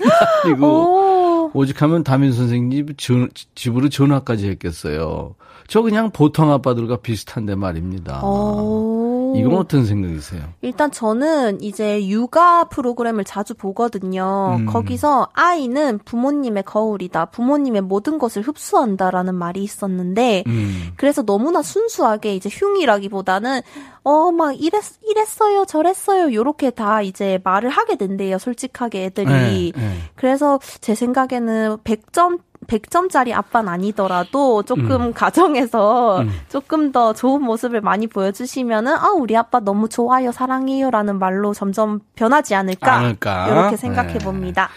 날리고 오직 하면 담임 선생님 집, 으로 전화까지 했겠어요. 저 그냥 보통 아빠들과 비슷한데 말입니다. 오. 이건 어떤 생각이세요? 일단 저는 이제 육아 프로그램을 자주 보거든요. 음. 거기서 아이는 부모님의 거울이다. 부모님의 모든 것을 흡수한다라는 말이 있었는데 음. 그래서 너무나 순수하게 이제 흉이라기보다는 어 막 이랬 이랬어요 저랬어요 요렇게 다 이제 말을 하게 된대요. 솔직하게 애들이. 네, 네. 그래서 제 생각에는 100점 100점짜리 아빠는 아니더라도 조금 음. 가정에서 음. 조금 더 좋은 모습을 많이 보여주시면은 아 우리 아빠 너무 좋아요 사랑해요라는 말로 점점 변하지 않을까, 않을까? 이렇게 생각해 네. 봅니다.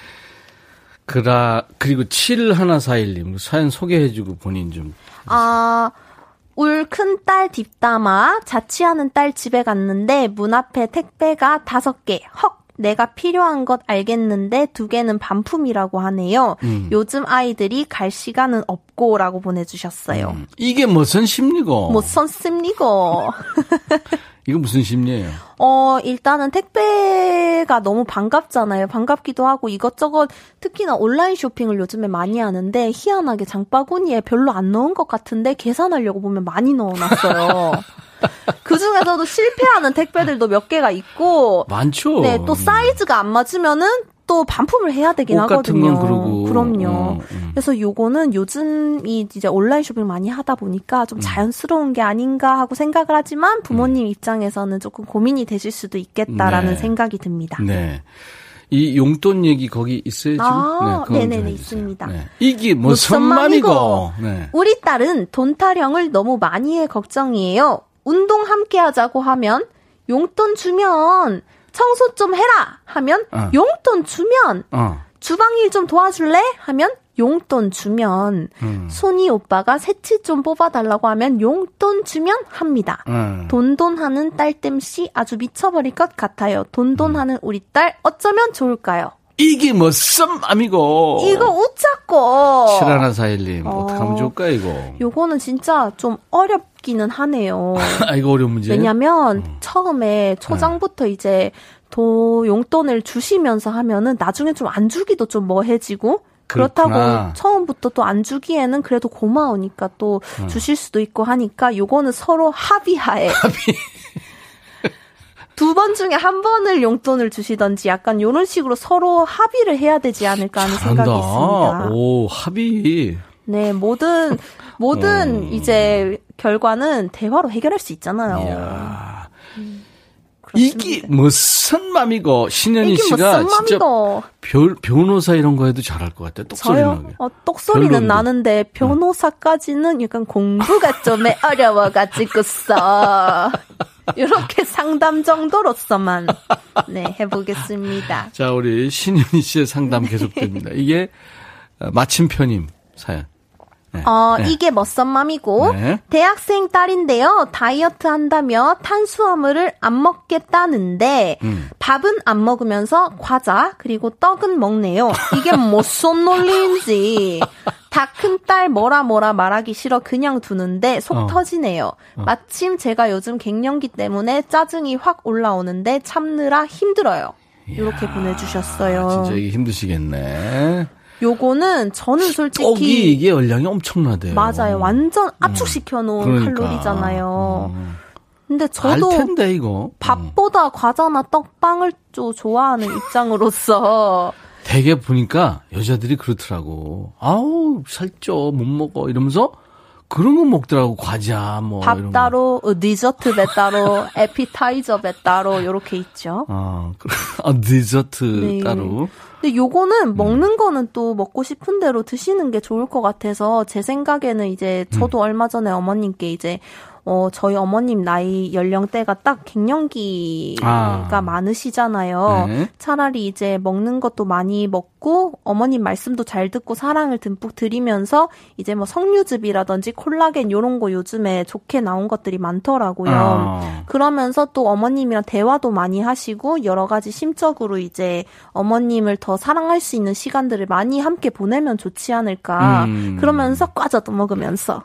그라 그리고 7141님 사연 소개해주고 본인 좀. 아. 울큰딸 뒷담화 자취하는 딸 집에 갔는데 문 앞에 택배가 다섯 개. 헉 내가 필요한 것 알겠는데 두 개는 반품이라고 하네요. 음. 요즘 아이들이 갈 시간은 없고라고 보내주셨어요. 음. 이게 무슨 심리고? 무슨 심리고? 이거 무슨 심리예요? 어, 일단은 택배가 너무 반갑잖아요. 반갑기도 하고 이것저것 특히나 온라인 쇼핑을 요즘에 많이 하는데 희한하게 장바구니에 별로 안 넣은 것 같은데 계산하려고 보면 많이 넣어놨어요. 그 중에서도 실패하는 택배들도 몇 개가 있고 많죠. 네, 또 사이즈가 안 맞으면은 또 반품을 해야 되긴 하거든요. 그럼요. 어, 음. 그래서 요거는 요즘이 이제 온라인 쇼핑 많이 하다 보니까 좀 음. 자연스러운 게 아닌가 하고 생각을 하지만 부모님 음. 입장에서는 조금 고민이 되실 수도 있겠다라는 네. 생각이 듭니다. 네. 이 용돈 얘기 거기 있어요 지금? 아, 네, 네네네 있습니다. 네. 이게 무슨 말이고? 네. 우리 딸은 돈 타령을 너무 많이 해 걱정이에요. 운동 함께 하자고 하면 용돈 주면 청소 좀 해라 하면 어. 용돈 주면 어. 주방 일 좀 도와줄래 하면 용돈 주면 음. 손이 오빠가 새치 좀 뽑아달라고 하면 용돈 주면 합니다. 음. 돈돈하는 딸땜씨 아주 미쳐버릴 것 같아요. 돈돈하는 음. 우리 딸 어쩌면 좋을까요? 이게 무슨 맘이고. 이거 웃자고. 칠하나 사일님 어. 어떻게 하면 좋을까 이거. 요거는 진짜 좀 어렵 기는 하네요. 아 이거 어려운 문제. 왜냐면 음. 처음에 초장부터 네. 이제 도 용돈을 주시면서 하면은 나중에 좀 안 주기도 좀 뭐해지고 그렇다고 처음부터 또 안 주기에는 그래도 고마우니까 또 음. 주실 수도 있고 하니까 요거는 서로 합의하에 합의. 두번 중에 한 번을 용돈을 주시던지 약간 이런 식으로 서로 합의를 해야 되지 않을까 하는 잘한다. 생각이 있습니다. 오, 합의. 네, 모든 모든 음. 이제 결과는 대화로 해결할 수 있잖아요. 이야. 음, 이게 무슨 맘이고 신현희 씨가 진짜 별, 변호사 이런 거 해도 잘할 것 같아요. 똑소리 나게. 어, 똑소리는 나는데 변호사까지는 약간 공부가 좀 어려워가지고서 이렇게 상담 정도로서만 네 해보겠습니다. 자 우리 신윤희 씨의 상담 계속됩니다. 이게 마침표님 사연. 네. 어, 네. 이게 멋선맘이고 네. 대학생 딸인데요. 다이어트 한다며 탄수화물을 안 먹겠다는데 음. 밥은 안 먹으면서 과자 그리고 떡은 먹네요. 이게 멋선 논리인지 다 큰 딸 뭐라 뭐라 말하기 싫어 그냥 두는데 속 어. 터지네요. 어. 마침 제가 요즘 갱년기 때문에 짜증이 확 올라오는데 참느라 힘들어요. 이렇게 보내주셨어요. 진짜 이게 힘드시겠네. 요거는 저는 솔직히 떡이 이게 열량이 엄청나대요. 맞아요. 완전 음. 압축시켜 놓은 음. 그러니까. 칼로리잖아요. 음. 근데 저도 텐데, 이거. 밥보다 음. 과자나 떡빵을 좀 좋아하는 입장으로서 되게 보니까 여자들이 그렇더라고. 아우 살쪄 못 먹어 이러면서 그런 거 먹더라고 과자 뭐. 밥 따로, 어, 디저트 배 따로, 에피타이저 배 따로 요렇게 있죠. 아, 아 디저트 네. 따로. 근데 요거는 음. 먹는 거는 또 먹고 싶은 대로 드시는 게 좋을 것 같아서 제 생각에는 이제 저도 음. 얼마 전에 어머님께 이제 어, 저희 어머님 나이 연령대가 딱 갱년기가 아. 많으시잖아요. 네. 차라리 이제 먹는 것도 많이 먹고 어머님 말씀도 잘 듣고 사랑을 듬뿍 드리면서 이제 뭐 석류즙이라든지 콜라겐 요런 거 요즘에 좋게 나온 것들이 많더라고요. 아. 그러면서 또 어머님이랑 대화도 많이 하시고 여러 가지 심적으로 이제 어머님을 더 사랑할 수 있는 시간들을 많이 함께 보내면 좋지 않을까. 음. 그러면서 과자도 먹으면서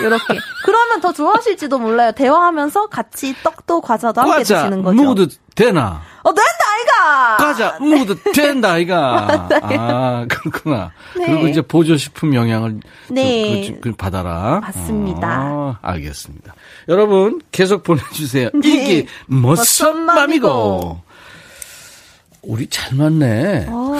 이렇게 그러면 더 좋아하실 드 실지도 몰라요. 대화하면서 같이 떡도 과자도 함께 과자, 드시는 거죠. 먹어도 되나? 어, 된다, 아이가! 과자, 먹어도 된다, 아이가! 아, 그렇구나. 네. 그리고 이제 보조식품 영향을 네. 그, 그, 받아라. 맞습니다. 아, 알겠습니다. 여러분, 계속 보내주세요. 네. 이게 멋선 맘이고. 우리 잘 맞네. 어,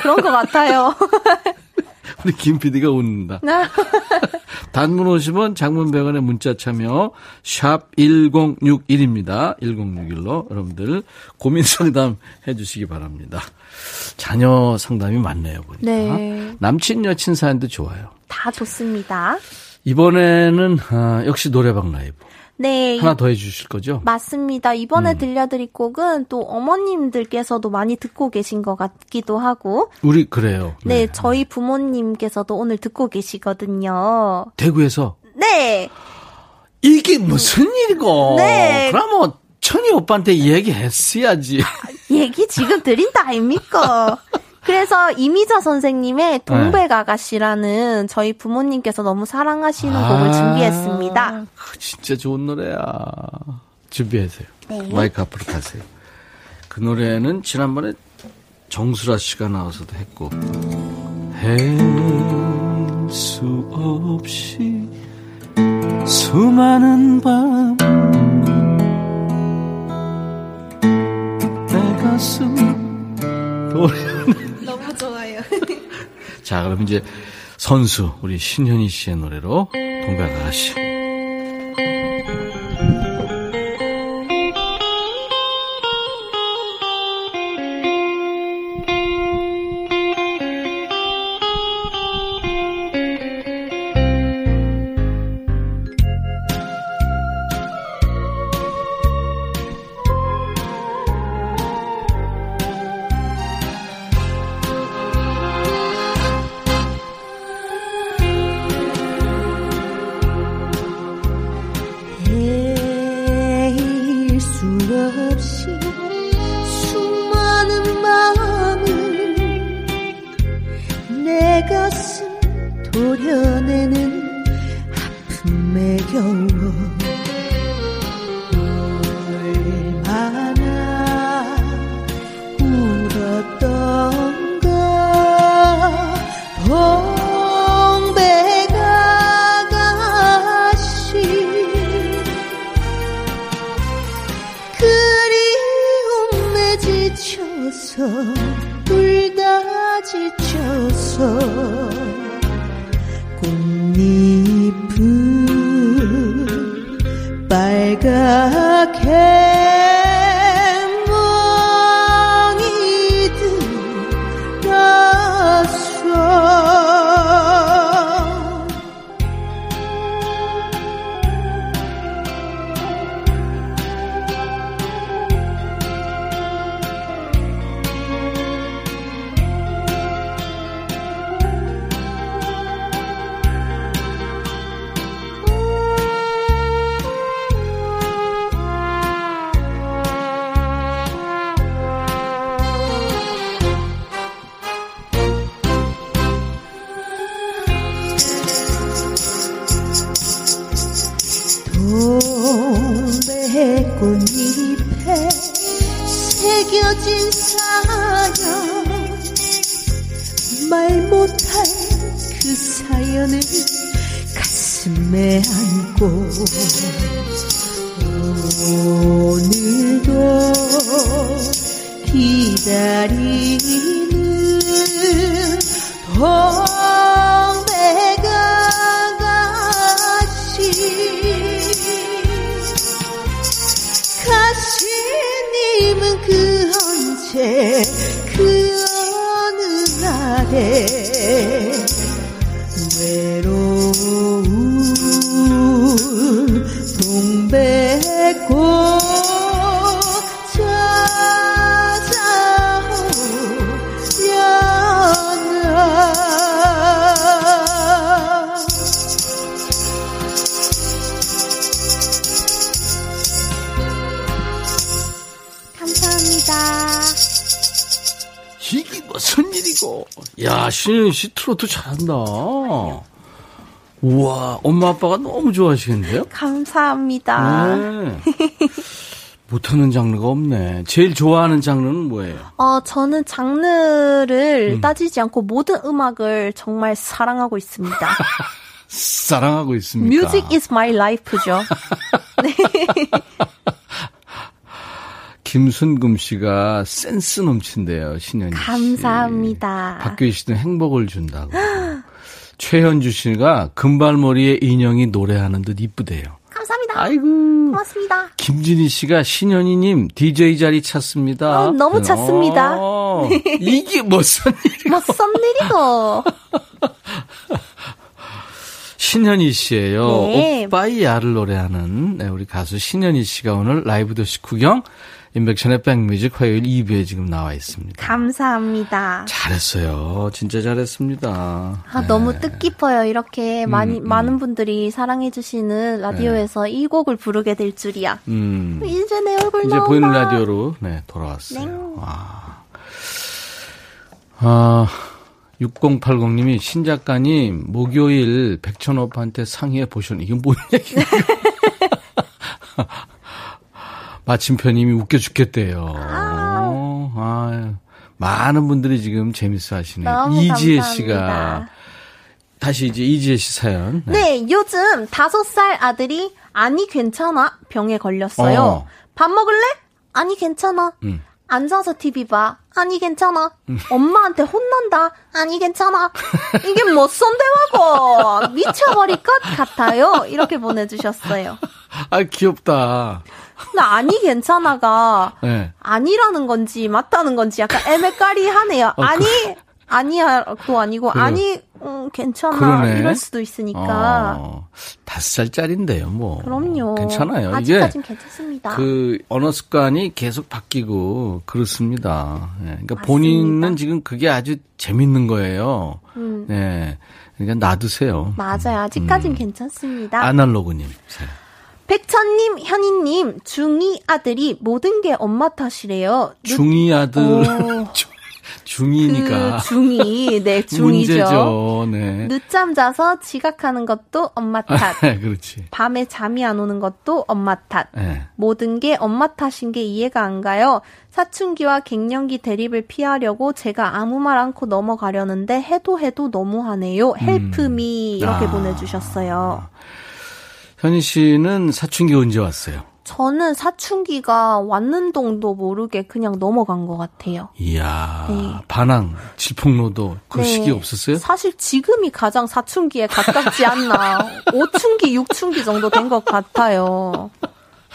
그런 것 같아요. 우리 김 PD가 웃는다. 단문 50원, 장문 100원의 문자 참여, 샵 1061입니다. 1061로 여러분들 고민 상담 해주시기 바랍니다. 자녀 상담이 많네요, 보니까. 네. 남친, 여친 사연도 좋아요. 다 좋습니다. 이번에는, 아, 역시 노래방 라이브. 네. 하나 더 해주실 거죠? 맞습니다. 이번에 음. 들려드릴 곡은 또 어머님들께서도 많이 듣고 계신 것 같기도 하고. 우리 그래요. 네, 네. 저희 부모님께서도 오늘 듣고 계시거든요. 대구에서? 네. 이게 무슨 일이고? 네. 그러면 천희 오빠한테 얘기했어야지. 얘기 지금 드린다 아닙니까? 그래서 이미자 선생님의 동백 아가씨라는 저희 부모님께서 너무 사랑하시는 아, 곡을 준비했습니다. 진짜 좋은 노래야. 준비하세요. 네. 마이크 앞으로 가세요. 그 노래는 지난번에 정수라 씨가 나와서도 했고 할수 없이 수많은 밤 내 가슴 노래 자, 그럼 이제 선수, 우리 신현희 씨의 노래로 동백 아가씨. 야, 신현 씨 트로트 잘한다. 우와, 엄마 아빠가 너무 좋아하시겠는데요? 감사합니다. 네. 못하는 장르가 없네. 제일 좋아하는 장르는 뭐예요? 어, 저는 장르를 음. 따지지 않고 모든 음악을 정말 사랑하고 있습니다. 사랑하고 있습니다. Music is my life죠. 네. 김순금 씨가 센스 넘친대요, 신현희 씨. 감사합니다. 박교희 씨도 행복을 준다고. 최현주 씨가 금발머리에 인형이 노래하는 듯 이쁘대요. 감사합니다. 아이고. 고맙습니다. 김진희 씨가 신현희님 DJ 자리 찾습니다. 어, 너무 찾습니다. 어, 이게 무슨 일이고. 무슨 일이고. 신현희 씨예요. 네. 오빠이 야를 노래하는 네, 우리 가수 신현희 씨가 오늘 라이브 도시 구경 인백션의 백뮤직 화요일 2부에 지금 나와 있습니다. 감사합니다. 잘했어요. 진짜 잘했습니다. 아, 네. 너무 뜻깊어요. 이렇게 음, 많이, 음. 많은 분들이 사랑해주시는 라디오에서 네. 이 곡을 부르게 될 줄이야. 음. 이제 내 얼굴 이제 나온다. 보이는 라디오로 네, 돌아왔어요. 네. 와. 아, 6080님이 신 작가님 목요일 백천 오빠한테 상의해 보셨는 이게 뭔 얘기예 요? 마침표님이 웃겨 죽겠대요. 아. 아 많은 분들이 지금 재밌어 하시네요. 이지혜 씨가. 다시 이제 이지혜 씨 사연. 네, 네 요즘 다섯 살 아들이 아니 괜찮아 병에 걸렸어요. 어. 밥 먹을래? 아니 괜찮아. 음. 앉아서 TV 봐. 아니 괜찮아. 음. 엄마한테 혼난다. 아니 괜찮아. 이게 뭐쏜 대화고 미쳐버릴 것 같아요. 이렇게 보내주셨어요. 아 귀엽다. 근데 아니 괜찮아가 네. 아니라는 건지 맞다는 건지 약간 애매까리하네요. 어, 아니 그... 아니야도 아니고 그래. 아니 음, 괜찮아 그러네. 이럴 수도 있으니까 어, 다섯 살짜리인데요, 뭐. 그럼요. 괜찮아요. 아직까진 괜찮습니다. 그 언어 습관이 계속 바뀌고 그렇습니다. 네, 그러니까 맞습니다. 본인은 지금 그게 아주 재밌는 거예요. 음. 네, 그러니까 놔두세요. 맞아요. 아직까진 음. 괜찮습니다. 아날로그님. 백천님, 현희님, 중2 아들이 모든 게 엄마 탓이래요. 중2 아들. 중2니까. 그 중2, 네, 중2죠. 문제죠, 네. 늦잠 자서 지각하는 것도 엄마 탓. 그렇지. 밤에 잠이 안 오는 것도 엄마 탓. 네. 모든 게 엄마 탓인 게 이해가 안 가요. 사춘기와 갱년기 대립을 피하려고 제가 아무 말 않고 넘어가려는데 해도 해도 너무하네요. 헬프미 음. 이렇게 아. 보내주셨어요. 현희 씨는 사춘기 언제 왔어요? 저는 사춘기가 왔는 동도 모르게 그냥 넘어간 것 같아요. 이야, 네. 반항, 질풍노도 그 네. 시기 없었어요? 사실 지금이 가장 사춘기에 가깝지 않나. 5춘기, 6춘기 정도 된 것 같아요.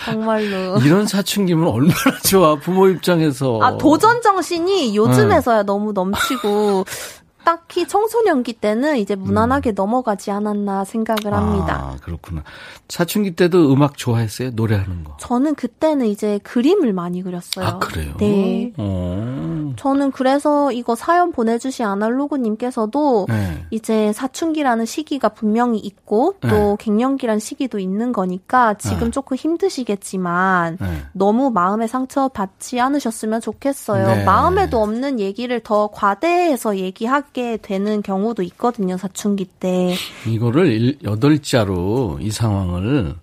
정말로. 이런 사춘기면 얼마나 좋아, 부모 입장에서. 아, 도전 정신이 요즘에서야 네. 너무 넘치고, 딱히 청소년기 때는 이제 무난하게 음. 넘어가지 않았나 생각을 합니다. 아, 그렇구나. 사춘기 때도 음악 좋아했어요? 노래하는 거? 저는 그때는 이제 그림을 많이 그렸어요. 아, 그래요? 네. 오. 어. 저는 그래서 이거 사연 보내주신 아날로그님께서도 네. 이제 사춘기라는 시기가 분명히 있고 또 네. 갱년기라는 시기도 있는 거니까 지금 네. 조금 힘드시겠지만 네. 너무 마음에 상처 받지 않으셨으면 좋겠어요. 네. 마음에도 없는 얘기를 더 과대해서 얘기하기 하게 되는 경우도 있거든요, 사춘기 때. 이거를 여덟자로 이 상황을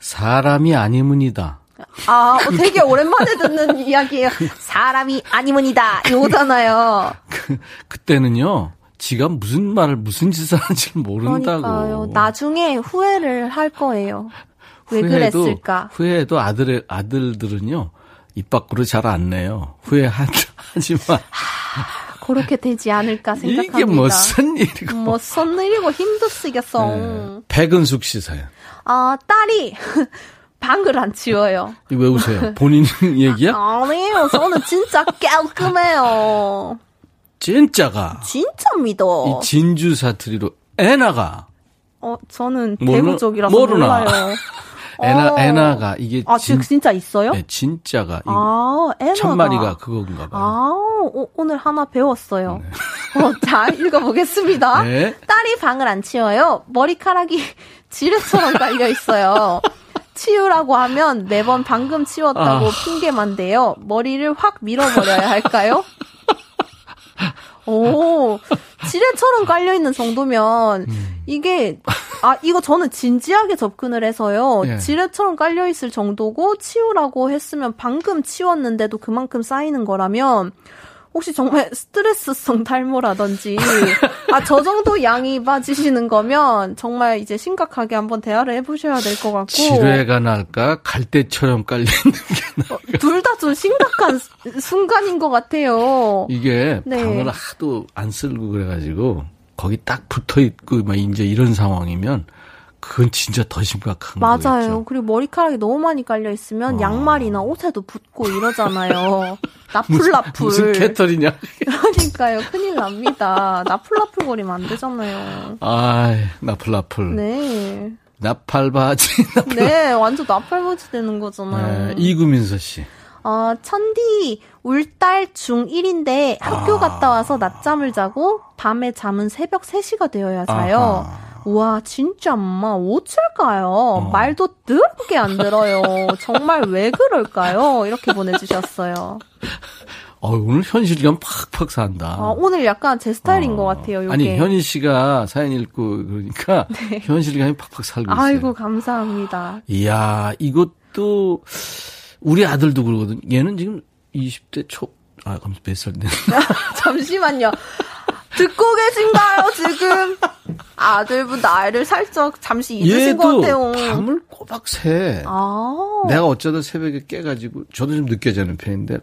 사람이 아니문이다. 아, 어, 되게 오랜만에 듣는 이야기예요. 사람이 아니문이다. 이거잖아요. 그, 그때는요. 지가 무슨 말을 무슨 짓을 하는지 모른다고. 그러니까요. 나중에 후회를 할 거예요. 왜 후회해도, 그랬을까? 후회해도 아들 아들들은요. 입 밖으로 잘 안 내요. 후회하지만 그렇게 되지 않을까 생각합니다. 이게 무슨 일이고. 무슨 일이고 힘들쓰겠어. 네. 백은숙 씨 사연. 아, 딸이 방을 안 치워요. 왜 우세요? 본인 얘기야? 아니에요. 저는 진짜 깔끔해요. 진짜가. 진짜입니다. 이 진주 사투리로 애나가. 어, 저는 대구 쪽이라서 모르나. 몰라요. 애나, 어. 애나가 이게 아, 진, 진짜 있어요? 네, 진짜가. 아, 애나가. 천마리가 그건가 봐요. 아, 오, 오늘 하나 배웠어요. 네. 어, 자, 읽어보겠습니다. 네. 딸이 방을 안 치워요. 머리카락이 지뢰처럼 깔려 있어요. 치우라고 하면 매번 방금 치웠다고 아. 핑계만 대요. 머리를 확 밀어버려야 할까요? 오, 지뢰처럼 깔려있는 정도면, 음. 이게, 아, 이거 저는 진지하게 접근을 해서요. 예. 지뢰처럼 깔려있을 정도고, 치우라고 했으면 방금 치웠는데도 그만큼 쌓이는 거라면, 혹시 정말 스트레스성 탈모라든지 아 저 정도 양이 빠지시는 거면 정말 이제 심각하게 한번 대화를 해보셔야 될 것 같고 지뢰가 날까 갈대처럼 깔려 있는 게 어, 둘다 좀 심각한 순간인 것 같아요. 이게 네. 방을 하도 안 쓸고 그래가지고 거기 딱 붙어 있고 막 이제 이런 상황이면 그건 진짜 더 심각한 거죠. 맞아요. 거겠죠. 그리고 머리카락이 너무 많이 깔려 있으면 어. 양말이나 옷에도 붙고 이러잖아요. 나풀나풀. 무슨, 무슨 캐터리냐? 그러니까요. 큰일 납니다. 나풀나풀 거리면 안 되잖아요. 아, 나풀나풀. 네. 나팔바지. 나팔... 네, 완전 나팔바지 되는 거잖아요. 네, 이구민서 씨. 어, 천디, 울딸 중1인데 학교 아. 갔다 와서 낮잠을 자고 밤에 잠은 새벽 3시가 되어야 자요. 아하. 와, 진짜 엄마 어쩔까요? 어. 말도 더럽게 안 들어요. 정말 왜 그럴까요? 이렇게 보내주셨어요. 어, 오늘 현실감 팍팍 산다. 아, 오늘 약간 제 스타일인 어. 것 같아요. 요게. 아니 현희 씨가 사연 읽고 그러니까 네. 현실감이 팍팍 살고 있어요. 아이고 감사합니다. 이야 이것도 우리 아들도 그러거든. 얘는 지금 20대 초. 아, 몇살 됐나? 잠시만요. 듣고 계신가요, 지금? 아들분 나이를 살짝 잠시 잊으신 것 같아요. 밤을 꼬박 새. 아. 내가 어쩌다 새벽에 깨가지고, 저도 좀 늦게 자는 편인데,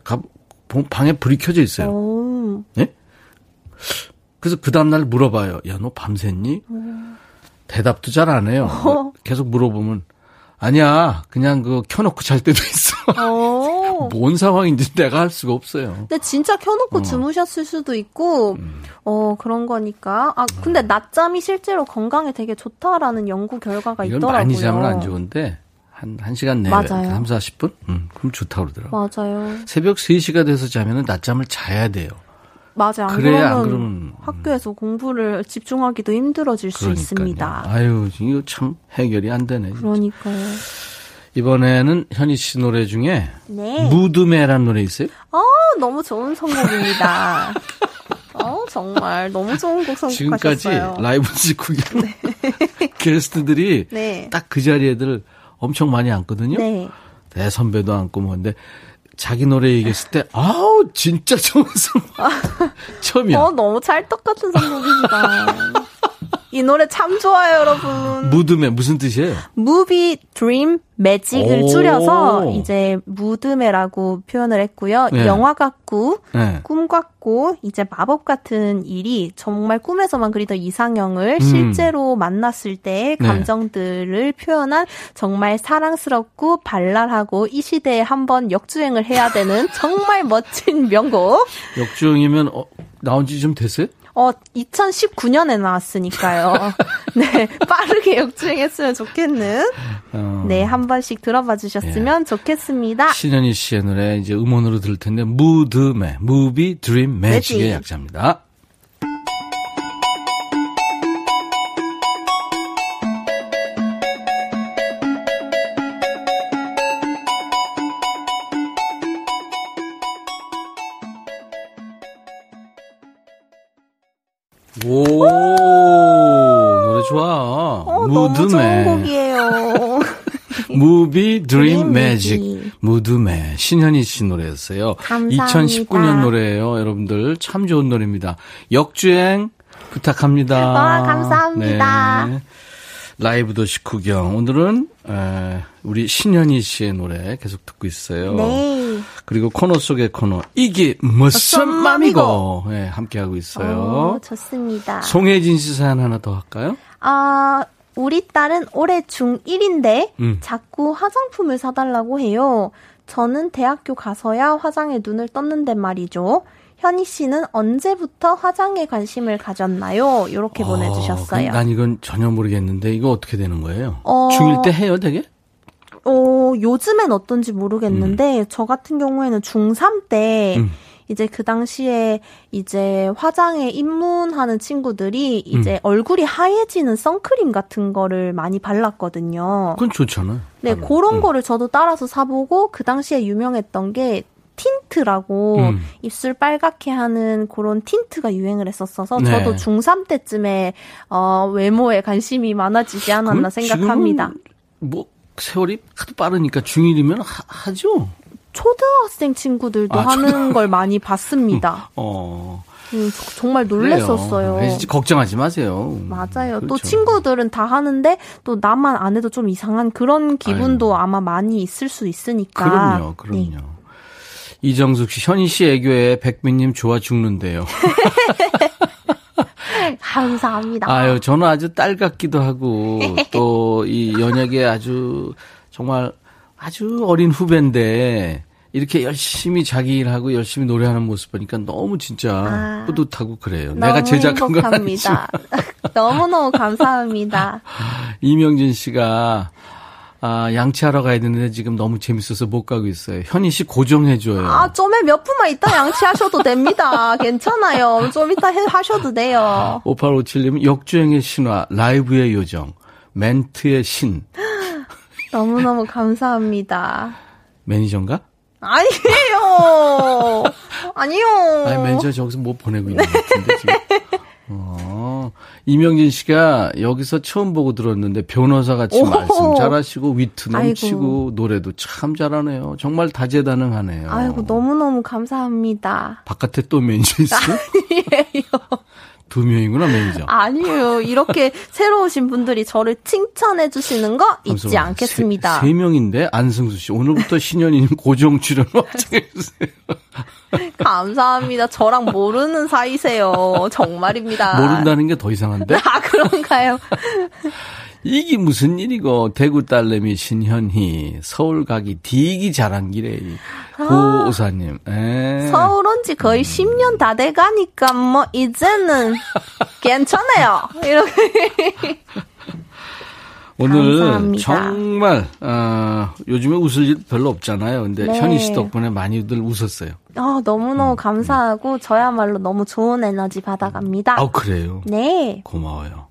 방에 불이 켜져 있어요. 오. 네? 그래서 그 다음날 물어봐요. 야, 너 밤샜니? 오. 대답도 잘 안 해요. 어. 계속 물어보면, 아니야, 그냥 그 켜놓고 잘 때도 있어. 어. 뭔 상황인지 내가 할 수가 없어요. 근데 진짜 켜놓고 어. 주무셨을 수도 있고, 음. 어, 그런 거니까. 아, 근데 낮잠이 실제로 건강에 되게 좋다라는 연구 결과가 이건 있더라고요. 많이 자면 안 좋은데, 한, 한 시간 내에 맞아요. 3, 40분? 음, 그럼 좋다고 그러더라고요. 맞아요. 새벽 3시가 돼서 자면은 낮잠을 자야 돼요. 맞아요. 안 그래야 안 그러면 학교에서 공부를 집중하기도 힘들어질 그러니까요. 수 있습니다. 아유, 이거 참 해결이 안 되네. 진짜. 그러니까요. 이번에는 현희 씨 노래 중에 네. 무드매란 노래 있어요? 어, 너무 좋은 선곡입니다. 어, 정말 너무 좋은 곡 선곡하셨어요. 지금까지 라이브 직후기 네. 게스트들이 네. 딱그 자리에들 엄청 많이 앉거든요. 네. 대 선배도 앉고 뭐 근데 자기 노래 얘기했을 때, 아우, 진짜 좋은 선곡. 아, 처음이야. 어, 너무 찰떡 같은 선곡이시다. 이 노래 참 좋아요, 여러분. 무드매 무슨 뜻이에요? movie dream magic을 줄여서 이제 무드매라고 표현을 했고요. 네. 영화 같고 네. 꿈 같고 이제 마법 같은 일이 정말 꿈에서만 그리던 이상형을 음. 실제로 만났을 때의 네. 감정들을 표현한 정말 사랑스럽고 발랄하고 이 시대에 한번 역주행을 해야 되는 정말 멋진 명곡. 역주행이면 어, 나온 지 좀 됐어요? 어, 2019년에 나왔으니까요. 네, 빠르게 역주행했으면 좋겠는. 어. 네, 한 번씩 들어봐 주셨으면 예. 좋겠습니다. 신현희 씨의 노래 이제 음원으로 들을 텐데, 무드매, 무비 드림 매직의 약자입니다. 오, 노래 좋아. 어, 무드매. 좋은 곡이에요. movie dream magic 무드매 신현희 씨 노래였어요. 감사합니다. 2019년 노래예요. 여러분들 참 좋은 노래입니다. 역주행 부탁합니다. 와, 감사합니다. 네. 라이브 도시 구경. 오늘은 에, 우리 신현희 씨의 노래 계속 듣고 있어요. 네. 그리고 코너 속의 코너 이게 무슨 맘이고 네, 함께 하고 있어요. 오, 좋습니다. 송혜진 씨 사연 하나 더 할까요? 아, 우리 딸은 올해 중1인데 음. 자꾸 화장품을 사달라고 해요. 저는 대학교 가서야 화장에 눈을 떴는데 말이죠. 현희 씨는 언제부터 화장에 관심을 가졌나요? 이렇게 어, 보내주셨어요. 난 이건 전혀 모르겠는데 이거 어떻게 되는 거예요? 어, 중1 때 해요, 되게? 어, 요즘엔 어떤지 모르겠는데 음. 저 같은 경우에는 중3 때 음. 이제 그 당시에 이제 화장에 입문하는 친구들이 이제 음. 얼굴이 하얘지는 선크림 같은 거를 많이 발랐거든요. 그건 좋잖아. 네, 아, 그런 음. 거를 저도 따라서 사보고 그 당시에 유명했던 게 틴트라고 음. 입술 빨갛게 하는 그런 틴트가 유행을 했었어서 네. 저도 중3 때쯤에 어 외모에 관심이 많아지지 않았나 생각합니다. 뭐 세월이 하도 빠르니까 중1이면 하, 죠 초등학생 친구들도 아, 하는 초등... 걸 많이 봤습니다. 어. 음, 정말 놀랬었어요. 네, 걱정하지 마세요. 맞아요. 그렇죠. 또 친구들은 다 하는데 또 나만 안 해도 좀 이상한 그런 기분도. 아마 많이 있을 수 있으니까. 그럼요, 그럼요. 네. 이정숙 씨, 현희 씨 애교에 백민님 좋아 죽는데요. 감사합니다. 아유, 저는 아주 딸 같기도 하고 또 이 연예계 아주 정말 아주 어린 후배인데 이렇게 열심히 자기 일하고 열심히 노래하는 모습 보니까 너무 진짜 아, 뿌듯하고 그래요. 내가 제작한 건 아니지만. 너무너무 감사합니다. 이명진 씨가 아, 양치하러 가야 되는데 지금 너무 재밌어서 못 가고 있어요. 현희 씨 고정해줘요. 아, 좀에 몇 분만 있다 양치하셔도 됩니다. 괜찮아요. 좀 이따 해, 하셔도 돼요. 5857님, 역주행의 신화, 라이브의 요정, 멘트의 신. 너무너무 감사합니다. 매니저인가? 아니에요. 아니요. 아니, 매니저 저기서 뭐 보내고 있는 것 같은데, 지금. 어, 이명진 씨가 여기서 처음 보고 들었는데 변호사 같이 오호. 말씀 잘하시고 위트 넘치고 아이고. 노래도 참 잘하네요. 정말 다재다능하네요. 아이고 너무너무 감사합니다. 바깥에 또 매니저 있어요? 아니에요. 두 명이구나 매니저. 아니에요. 이렇게 새로 오신 분들이 저를 칭찬해 주시는 거 잊지 않겠습니다. 세, 세, 명인데 안승수 씨 오늘부터 신현이님 고정 출연 확정해 주세요. 감사합니다. 저랑 모르는 사이세요. 정말입니다. 모른다는 게 더 이상한데? 아 그런가요? 이게 무슨 일이고 대구 딸내미 신현희 서울 가기 디기 잘한 길에 고우사님 아, 서울 온 지 거의 음. 10년 다 돼가니까 뭐 이제는 괜찮아요. 이렇게 오늘 감사합니다. 정말 어, 요즘에 웃을 일 별로 없잖아요. 근데 네. 현희 씨 덕분에 많이들 웃었어요. 아, 너무너무 음, 감사하고 음. 저야말로 너무 좋은 에너지 받아갑니다. 아, 그래요? 네. 고마워요.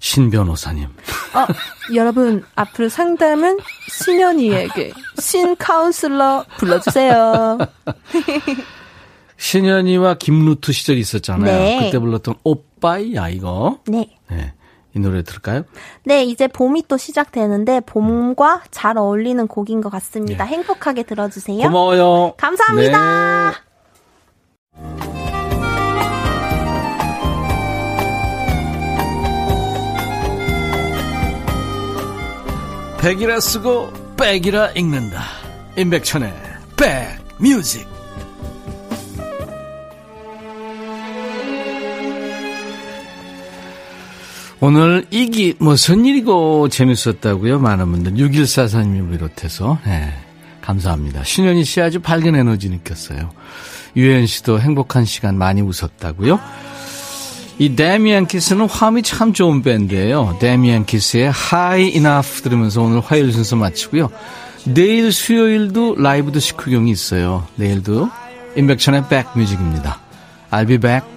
신 변호사님. 어, 여러분, 앞으로 상담은 신현이에게 신 카운슬러 불러주세요. 신현이와 김루트 시절이 있었잖아요. 네. 그때 불렀던 오빠야, 이거. 네. 네. 이 노래 들을까요? 네, 이제 봄이 또 시작되는데 봄과 잘 어울리는 곡인 것 같습니다. 네. 행복하게 들어주세요. 고마워요. 감사합니다. 네. 백이라 쓰고 백이라 읽는다. 임백천의 백뮤직. 오늘 이기 무슨 일이고 재밌었다고요? 많은 분들 6144님을 비롯해서 네, 감사합니다. 신현희 씨 아주 밝은 에너지 느꼈어요. 유현 씨도 행복한 시간 많이 웃었다고요? 이 데미안 키스는 화음이 참 좋은 밴드예요. 데미안 키스의 High Enough 들으면서 오늘 화요일 순서 마치고요. 내일 수요일도 라이브 드 식후경이 있어요. 내일도 인백천의 백뮤직입니다. I'll be back.